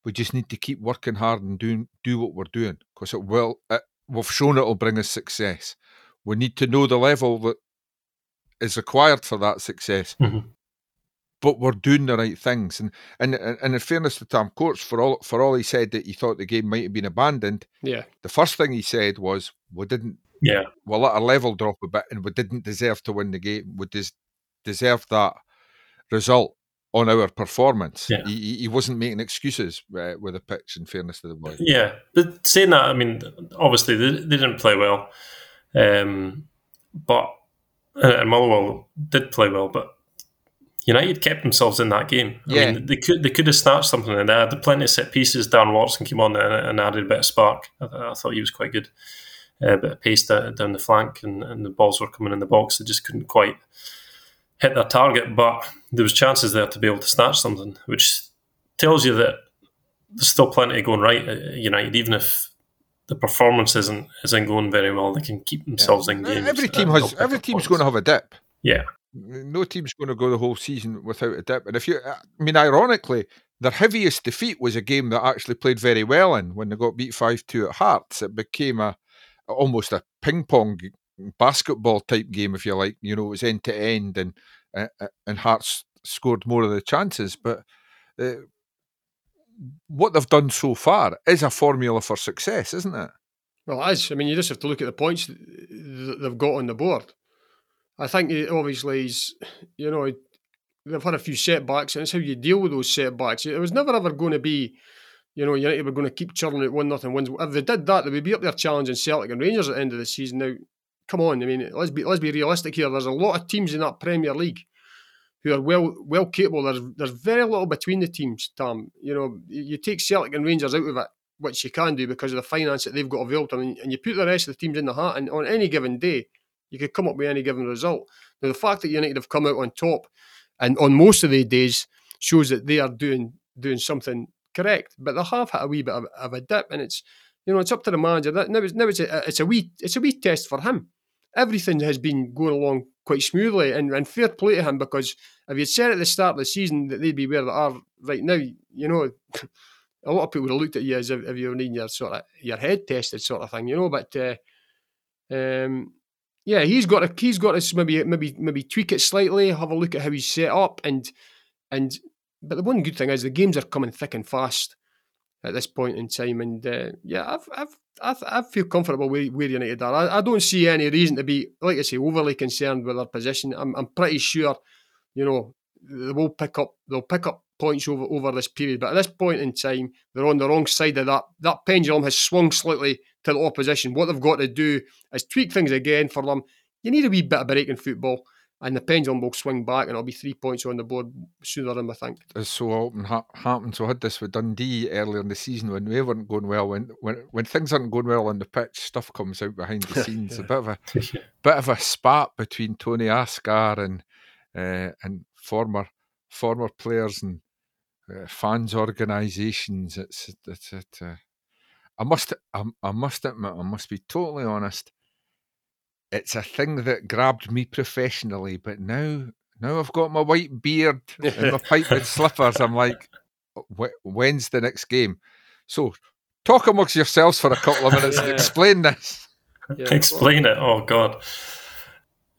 we just need to keep working hard and doing do what we're doing because it will it, we've shown it'll bring us success. We need to know the level that is required for that success. Mm-hmm. but we're doing the right things. And, and and in fairness to Tam Courts for all for all he said that he thought the game might have been abandoned yeah. the first thing he said was we didn't yeah. Well, let our level drop a bit, and we didn't deserve to win the game. We des- deserved that result on our performance. Yeah. He, he wasn't making excuses uh, with the pitch, in fairness to the boy. Yeah, but saying that, I mean, obviously they, they didn't play well, um, but and Motherwell did play well, but United kept themselves in that game. I yeah. mean, they could they could have snatched something, and they had plenty of set pieces. Dan Watson came on and, and added a bit of spark. I, I thought he was quite good a bit of pace down the flank, and, and the balls were coming in the box. They just couldn't quite hit their target, but there was chances there to be able to snatch something, which tells you that there's still plenty going right at United, even if the performance isn't isn't going very well. They can keep themselves yeah. in games. Uh, every team has every team's going to have a dip. Yeah, no team's going to go the whole season without a dip. And if you, I mean, ironically, their heaviest defeat was a game that actually played very well in when they got beat five two at Hearts. It became a almost a ping pong basketball type game, if you like. You know, it was end to end, and uh, and Hearts scored more of the chances. But uh, what they've done so far is a formula for success, isn't it? Well, it is. I mean, you just have to look at the points they've got on the board. I think obviously he's, you know, they've had a few setbacks, and it's how you deal with those setbacks. It was never ever going to be, you know, United were going to keep churning at one nothing wins. If they did that, they would be up there challenging Celtic and Rangers at the end of the season. Now, come on, I mean, let's be let's be realistic here. There's a lot of teams in that Premier League who are well well capable. There's there's very little between the teams. Tom, you know, you take Celtic and Rangers out of it, which you can do because of the finance that they've got available, and, and you put the rest of the teams in the hat, and on any given day, you could come up with any given result. Now, the fact that United have come out on top, and on most of the days, shows that they are doing doing something correct. But they have had a wee bit of, of a dip, and it's you know it's up to the manager. That now it's, now it's a it's a wee it's a wee test for him. Everything has been going along quite smoothly, and, and fair play to him because if you'd said at the start of the season that they'd be where they are right now, you know. a lot of people would have looked at you as if, if you were needing your sort of your head tested sort of thing, you know. But uh, um, yeah, he's got to he's got to maybe maybe maybe tweak it slightly, have a look at how he's set up, and and but the one good thing is the games are coming thick and fast at this point in time, and uh, yeah, I've, I've I, feel comfortable where, where United are. I, I don't see any reason to be, like I say, overly concerned with their position. I'm, I'm pretty sure, you know, they will pick up they'll pick up points over over this period. But at this point in time, they're on the wrong side of that. That pendulum has swung slightly to the opposition. What they've got to do is tweak things again for them. You need a wee bit of break in football, and the pendulum will swing back, and it'll be three points on the board sooner than we think. It's so often ha- happens, so I had this with Dundee earlier in the season when we weren't going well. When when when things aren't going well on the pitch, stuff comes out behind the scenes. yeah. A bit of a bit of a spat between Tony Asghar and uh, and former former players and uh, fans organisations. It's it's it. Uh, I must I, I must admit I must be totally honest. It's a thing that grabbed me professionally, but now now I've got my white beard and my pipe and slippers. I'm like, when's the next game? So talk amongst yourselves for a couple of minutes yeah. and explain this. Yeah. Explain it. Oh God,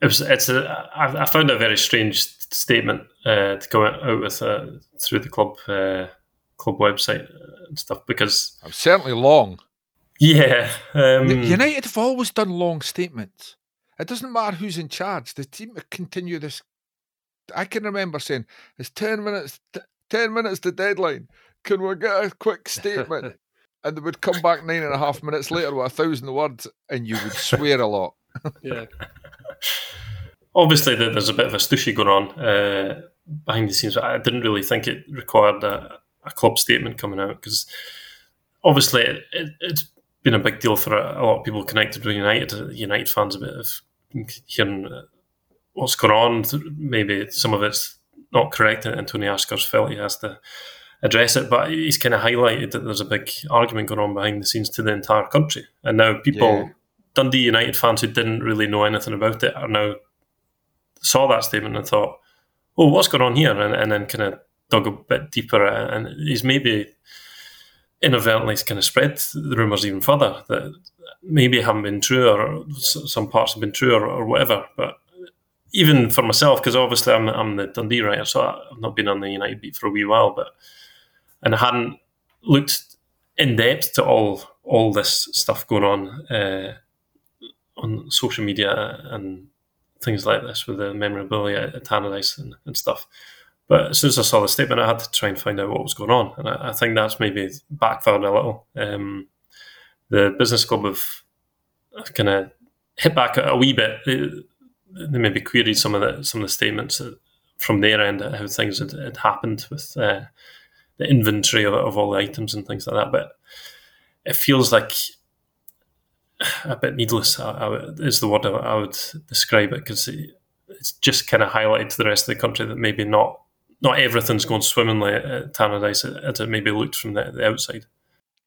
it was. It's a. I, I found a very strange statement uh, to go out with uh, through the club uh, club website and stuff because I'm certainly long. Yeah, um, United have always done long statements. It doesn't matter who's in charge. The team continue this. I can remember saying, "It's ten minutes. T- ten minutes to deadline. Can we get a quick statement?" and they would come back nine and a half minutes later with a thousand words, and you would swear a lot. yeah obviously there's a bit of a stushy going on uh, behind the scenes. I didn't really think it required a, a club statement coming out because obviously it, it, has been a big deal for a, a, lot of people connected with United. United fans a bit hearing uh, what's going on. Maybe some of it's not correct, and Tony Asghar's felt he has to address it. But he's kind of highlighted that there's a big argument going on behind the scenes to the entire country, and now people. Yeah. Dundee United fans who didn't really know anything about it are now saw that statement and thought, "Oh, what's going on here?" and, and then kind of dug a bit deeper, and he's maybe inadvertently kind of spread the rumours even further that maybe haven't been true or some parts have been true or, or whatever. But even for myself, because obviously I'm, I'm the Dundee writer, so I've not been on the United beat for a wee while, but and I hadn't looked in depth to all all this stuff going on uh, on social media and things like this with the memorabilia at Tannadice and, and, stuff. But as soon as I saw the statement, I had to try and find out what was going on, and I, I think that's maybe backfired a little. Um, the business club have, have kind of hit back a, wee bit. They, they, maybe queried some of the some of the statements from their end how things had, had happened with uh, the inventory of, of all the items and things like that. But it feels like a bit needless is the word I, would describe it because it, it's just kind of highlighted to the rest of the country that maybe not not everything's going swimmingly at Tannadice as it maybe looked from the, the outside.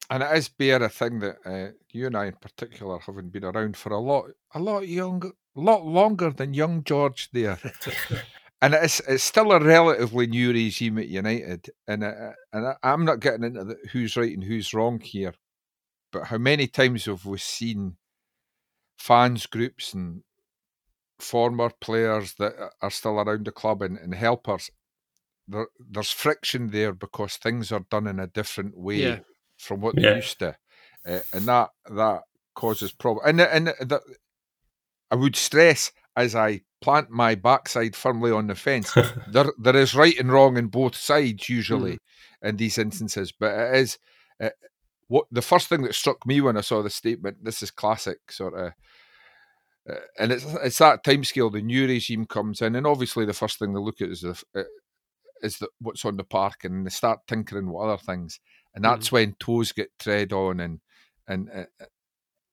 And it is bare a thing that uh, you and I, in particular, haven't been around for a lot, a lot younger, lot longer than young George there. and it's it's still a relatively new regime at United, and uh, and I'm not getting into the, who's right and who's wrong here, but how many times have we seen fans groups and former players that are still around the club and, and helpers, there, there's friction there because things are done in a different way yeah. From what yeah. they used to, uh, and that that causes problem. And and the, I would stress as I plant my backside firmly on the fence, there there is right and wrong in both sides usually mm. in these instances, but it is. Uh, what the first thing that struck me when I saw the statement, this is classic sort of uh, and it's it's that time scale. The new regime comes in, and obviously the first thing they look at is the uh, is the, what's on the park, and they start tinkering with other things, and that's mm-hmm. when toes get tread on, and and uh,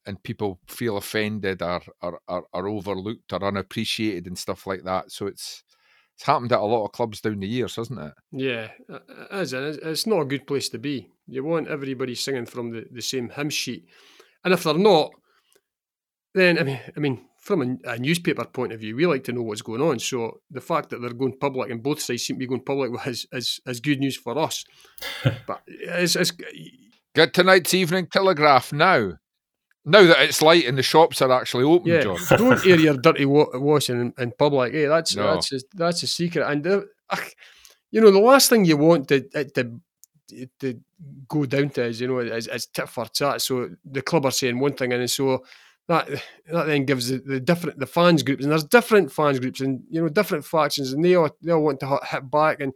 and people feel offended or, or, or, or overlooked or unappreciated and stuff like that. So it's it's happened at a lot of clubs down the years, hasn't it? Yeah, it is. It's not a good place to be. You want everybody singing from the, the same hymn sheet. And if they're not, then I mean, I mean, from a, a, newspaper point of view, we like to know what's going on. So the fact that they're going public and both sides seem to be going public is is, is good news for us. but it's, it's get tonight's Evening Telegraph now. Now that it's light and the shops are actually open, yeah, John. don't air your dirty wa- washing in, in, public. Hey, that's no. that's a, that's a secret. And uh, you know, the last thing you want to, to to go down to is you know is, is tit for tat. So the club are saying one thing, and so that that then gives the, the, different the fans groups, and there's different fans groups, and you know different factions, and they all they all want to hit back. And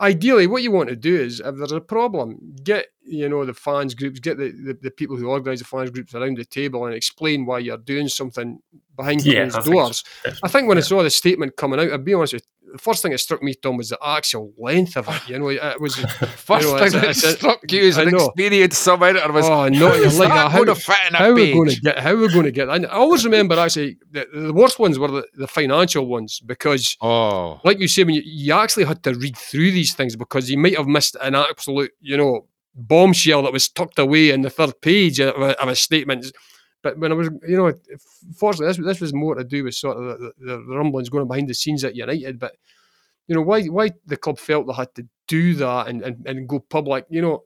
ideally, what you want to do is, if there's a problem, get you know the fans groups, get the, the, the people who organise the fans groups around the table and explain why you're doing something behind yeah, closed doors. I think when yeah. I saw the statement coming out, I'll be honest with the first thing that struck me, Tom, was the actual length of it. You know, it was first you know, thing that struck you as an experienced sub editor was, oh no, like how, going to fit in how we going to get how we're going to get. I always remember actually the, the worst ones were the, the, financial ones because, oh, like you say, when you, you actually had to read through these things because you might have missed an absolute, you know, bombshell that was tucked away in the third page of a, of a statement. But when I was, you know, fortunately, this, this was more to do with sort of the, the, the rumblings going behind the scenes at United. But you know, why why the club felt they had to do that and, and, and go public, you know,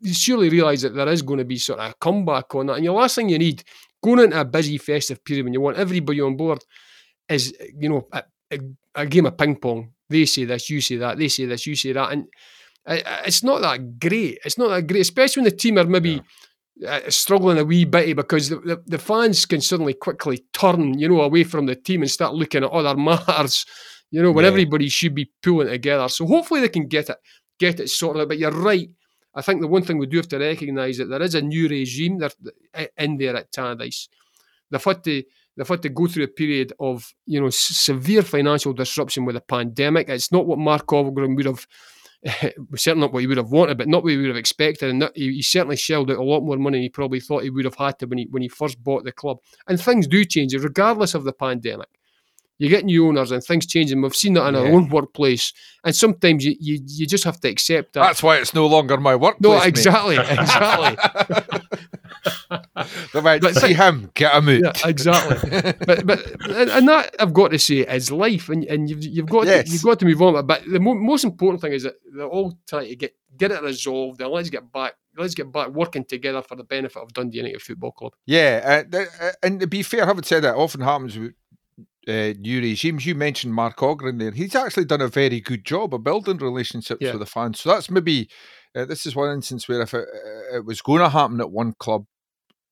you surely realise that there is going to be sort of a comeback on that. And the last thing you need going into a busy festive period when you want everybody on board is, you know, a, a, a game of ping pong. They say this, you say that, they say this, you say that. And uh, it's not that great. It's not that great, especially when the team are maybe. Yeah uh, struggling a wee bit because the, the, the, fans can suddenly quickly turn, you know, away from the team and start looking at other matters, you know, when yeah. everybody should be pulling together. So hopefully they can get it, get it sorted out. But you're right. I think the one thing we do have to recognise that there is a new regime there in there at Tannadice. They've had to they've had to go through a period of you know severe financial disruption with the pandemic. It's not what Mark Ogren would have certainly not what he would have wanted, but not what he would have expected. And he, he, certainly shelled out a lot more money than he probably thought he would have had to when he when he first bought the club. And things do change, regardless of the pandemic. You get new owners and things change, and we've seen that in yeah. our own workplace. And sometimes you, you you just have to accept that. That's why it's no longer my workplace. No, exactly, exactly. they might but, see him get a moot. Yeah, exactly. but but and that I've got to say is life, and, and you've you've got yes. to, you've got to move on. But the mo- most important thing is that they're all trying to get get it resolved, and let's get back let's get back working together for the benefit of Dundee United Football Club. Yeah, uh, uh, and to be fair, having said that, often happens with uh, new regimes. You mentioned Mark Ogren there. He's actually done a very good job of building relationships yeah. with the fans. So that's maybe uh, this is one instance where if it, uh, it was going to happen at one club,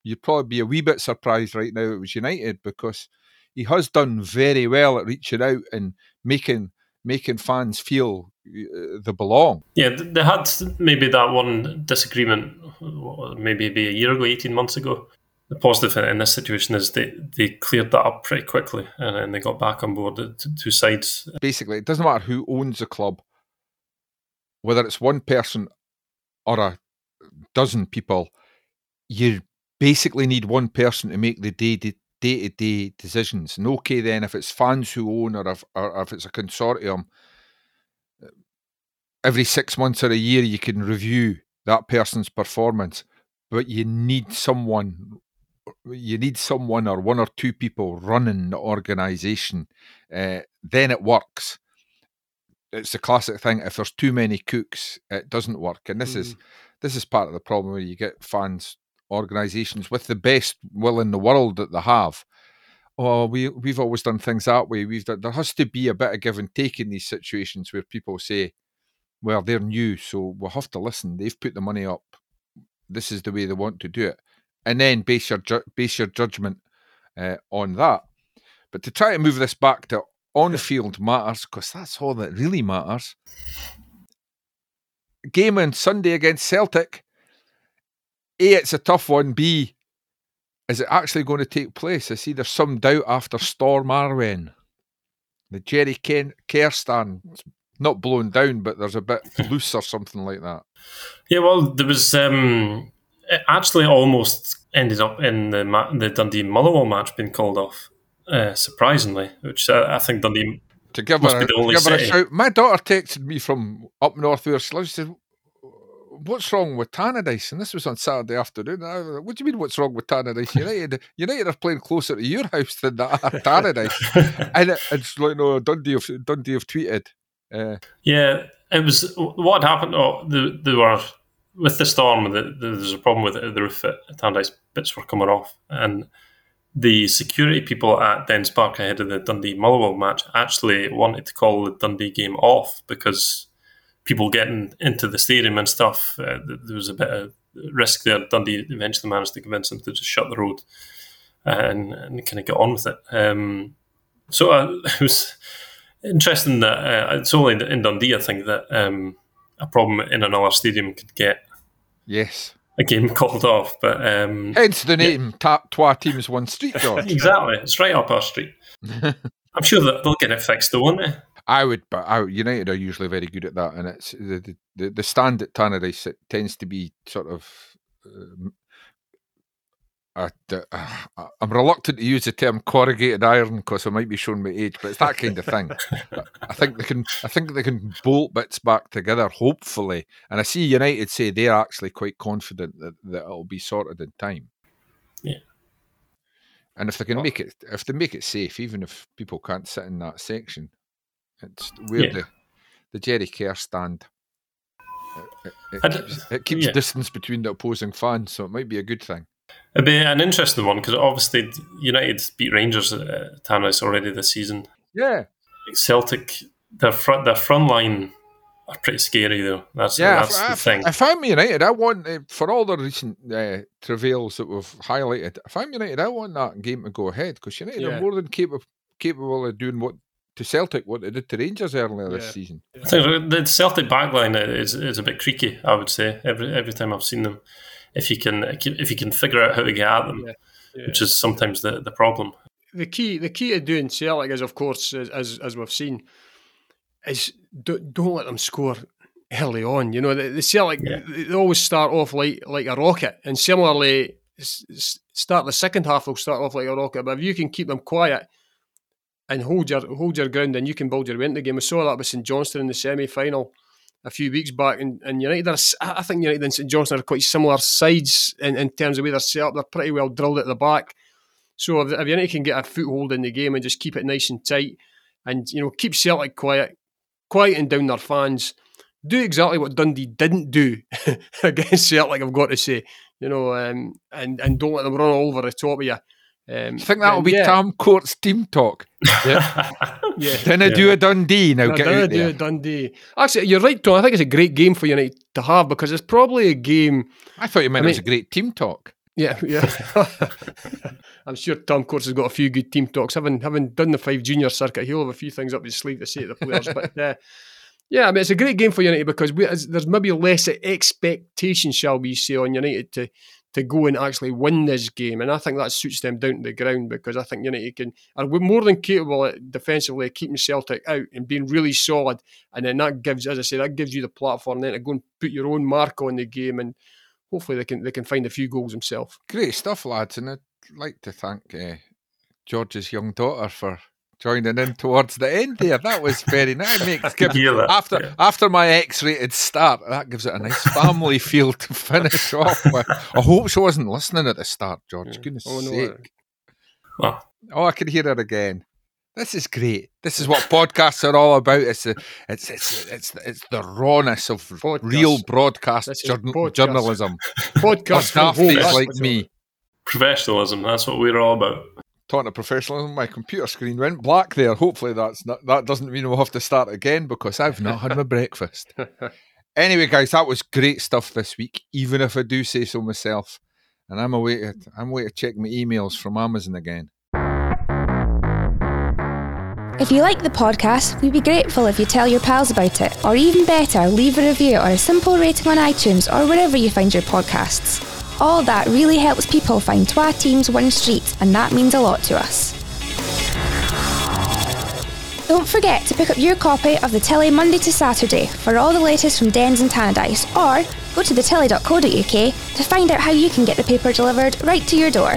you'd probably be a wee bit surprised right now it was United because he has done very well at reaching out and making making fans feel uh, they belong. Yeah, they had maybe that one disagreement, maybe a year ago, eighteen months ago. The positive thing in this situation is they, they cleared that up pretty quickly and then they got back on board the two sides. Basically, it doesn't matter who owns the club, whether it's one person or a dozen people, you basically need one person to make the day to day decisions. And okay, then if it's fans who own or if, or if it's a consortium, every six months or a year you can review that person's performance. But you need someone, you need someone or one or two people running the organisation. Uh, then it works. It's a classic thing. If there's too many cooks, it doesn't work. And this mm. is this is part of the problem where you get fans organisations with the best will in the world that they have oh, we we've always done things that way. We've done, there has to be a bit of give and take in these situations where people say, well, they're new, so we'll have to listen. They've put the money up. This is the way they want to do it, and then base your ju- base your judgment uh, on that. But to try to move this back to on field matters, because that's all that really matters. Game on Sunday against Celtic. A, it's a tough one. B, is it actually going to take place? I see there's some doubt after Storm Arwen. The Jerry Ken- Kerr stand not blown down, but there's a bit loose or something like that. Yeah, well, there was um, actually almost ended up in the ma- the Dundee Motherwell match being called off, uh, surprisingly, which uh, I think Dundee To give Must her, be the to only give her a shout. My daughter texted me from up north where she lives. She said, What's wrong with Tannadice? And this was on Saturday afternoon. I like, what do you mean, what's wrong with Tannadice? United, United are playing closer to your house than that are Tannadice. and it, it's like, no, Dundee have, Dundee have tweeted. Uh, Yeah, it was what happened. Oh, the, they were with the storm. The, the, there was a problem with it, the roof at bits were coming off, and the security people at Dens Park ahead of the Dundee Motherwell match actually wanted to call the Dundee game off because people getting into the stadium and stuff. Uh, there was a bit of risk there. Dundee eventually managed to convince them to just shut the road and, and kind of get on with it. Um, so uh, it was interesting that uh, it's only in Dundee, I think, that um, a problem in another stadium could get yes. a game called off. But um, Hence the name Ta- Twa Teams One Street, George. exactly, it's right up our street. I'm sure that they'll get it fixed, though, won't they? I would, but I, United are usually very good at that, and it's the the, the stand at Tannadice. It tends to be sort of. Um, I, uh, I'm reluctant to use the term corrugated iron because I might be showing my age, but it's that kind of thing. I think they can. I think they can bolt bits back together, hopefully. And I see United say they're actually quite confident that, that it'll be sorted in time. Yeah. And if they can make it, if they make it safe, even if people can't sit in that section, it's where Yeah. the the Jerry Kerr stand. It, it, it keeps, it keeps yeah. distance between the opposing fans, so it might be a good thing. It'd be an interesting one because obviously United beat Rangers at Tannadice already this season. Yeah, Celtic, their front, their front line are pretty scary though. That's yeah. that's if, the if, thing. if I'm United, I want uh, for all the recent uh, travails that we've highlighted. If I'm United, I want that game to go ahead because United Yeah. are more than capable capable of doing what to Celtic what they did to Rangers earlier this season. I think the Celtic backline is is a bit creaky. I would say every every time I've seen them, if you can if you can figure out how to get at them, Yeah. Yeah. which is sometimes the, the problem. the key the key to doing Celtic is, of course, as as, we've seen, is do, don't let them score early on. You know, the, the Celtic Yeah. they always start off like like a rocket, and similarly, start the second half will start off like a rocket. But if you can keep them quiet and hold your hold your ground, then you can build your way into the game. We saw that with St Johnstone in the semi final. A few weeks back, and, and United, are, I think United and St Johnstone are quite similar sides in, in terms of way they're set up. They're pretty well drilled at the back. So if, if United can get a foothold in the game and just keep it nice and tight, and you know keep Celtic quiet, quieting down their fans, do exactly what Dundee didn't do against Celtic. I've got to say, you know, um, and and don't let them run all over the top of you. Um, I think that'll be yeah, Tam Court's team talk. Yeah, Then I do a Dundee now. No, get do out it, do there. it, Dundee. Actually, you're right, Tom. I think it's a great game for United to have because it's probably a game. I thought you meant I it was a great team talk. Yeah, yeah. I'm sure Tom Courts has got a few good team talks. Having having done the Fife junior circuit, he'll have a few things up his sleeve to say to the players. but uh, yeah, I mean, it's a great game for United because we, as- there's maybe less expectation, shall we say, on United to to go and actually win this game, and I think that suits them down to the ground because I think United can are more than capable at defensively keeping Celtic out and being really solid, and then that gives, as I say, that gives you the platform then to go and put your own mark on the game and. Hopefully they can they can find a few goals themselves. Great stuff, lads, and I'd like to thank uh, George's young daughter for joining in towards the end there. That was very nice. It Makes, gives, that, after yeah. after my X-rated start, that gives it a nice family feel to finish off with. I hope she wasn't listening at the start, George. Yeah. Goodness Oh, no, sake! Well, Oh, I can hear her again. This is great. This is what podcasts are all about. It's the it's it's it's it's the rawness of Podcast. real broadcast This podcast. journalism. For podcast from home, dafties that's like me. professionalism, that's what we're all about. Talking to professionalism, my computer screen went black there. Hopefully that's not that doesn't mean we'll have to start again because I've not had my breakfast. Anyway, guys, that was great stuff this week, even if I do say so myself. And I'm away to, I'm away to check my emails from Amazon again. If you like the podcast, we'd be grateful if you tell your pals about it, or even better, leave a review or a simple rating on iTunes or wherever you find your podcasts. All that really helps people find Twa Teams One Street, and that means a lot to us. Don't forget to pick up your copy of the Telly Monday to Saturday for all the latest from Dens and Tannadice, or go to thetelly.co.uk to find out how you can get the paper delivered right to your door.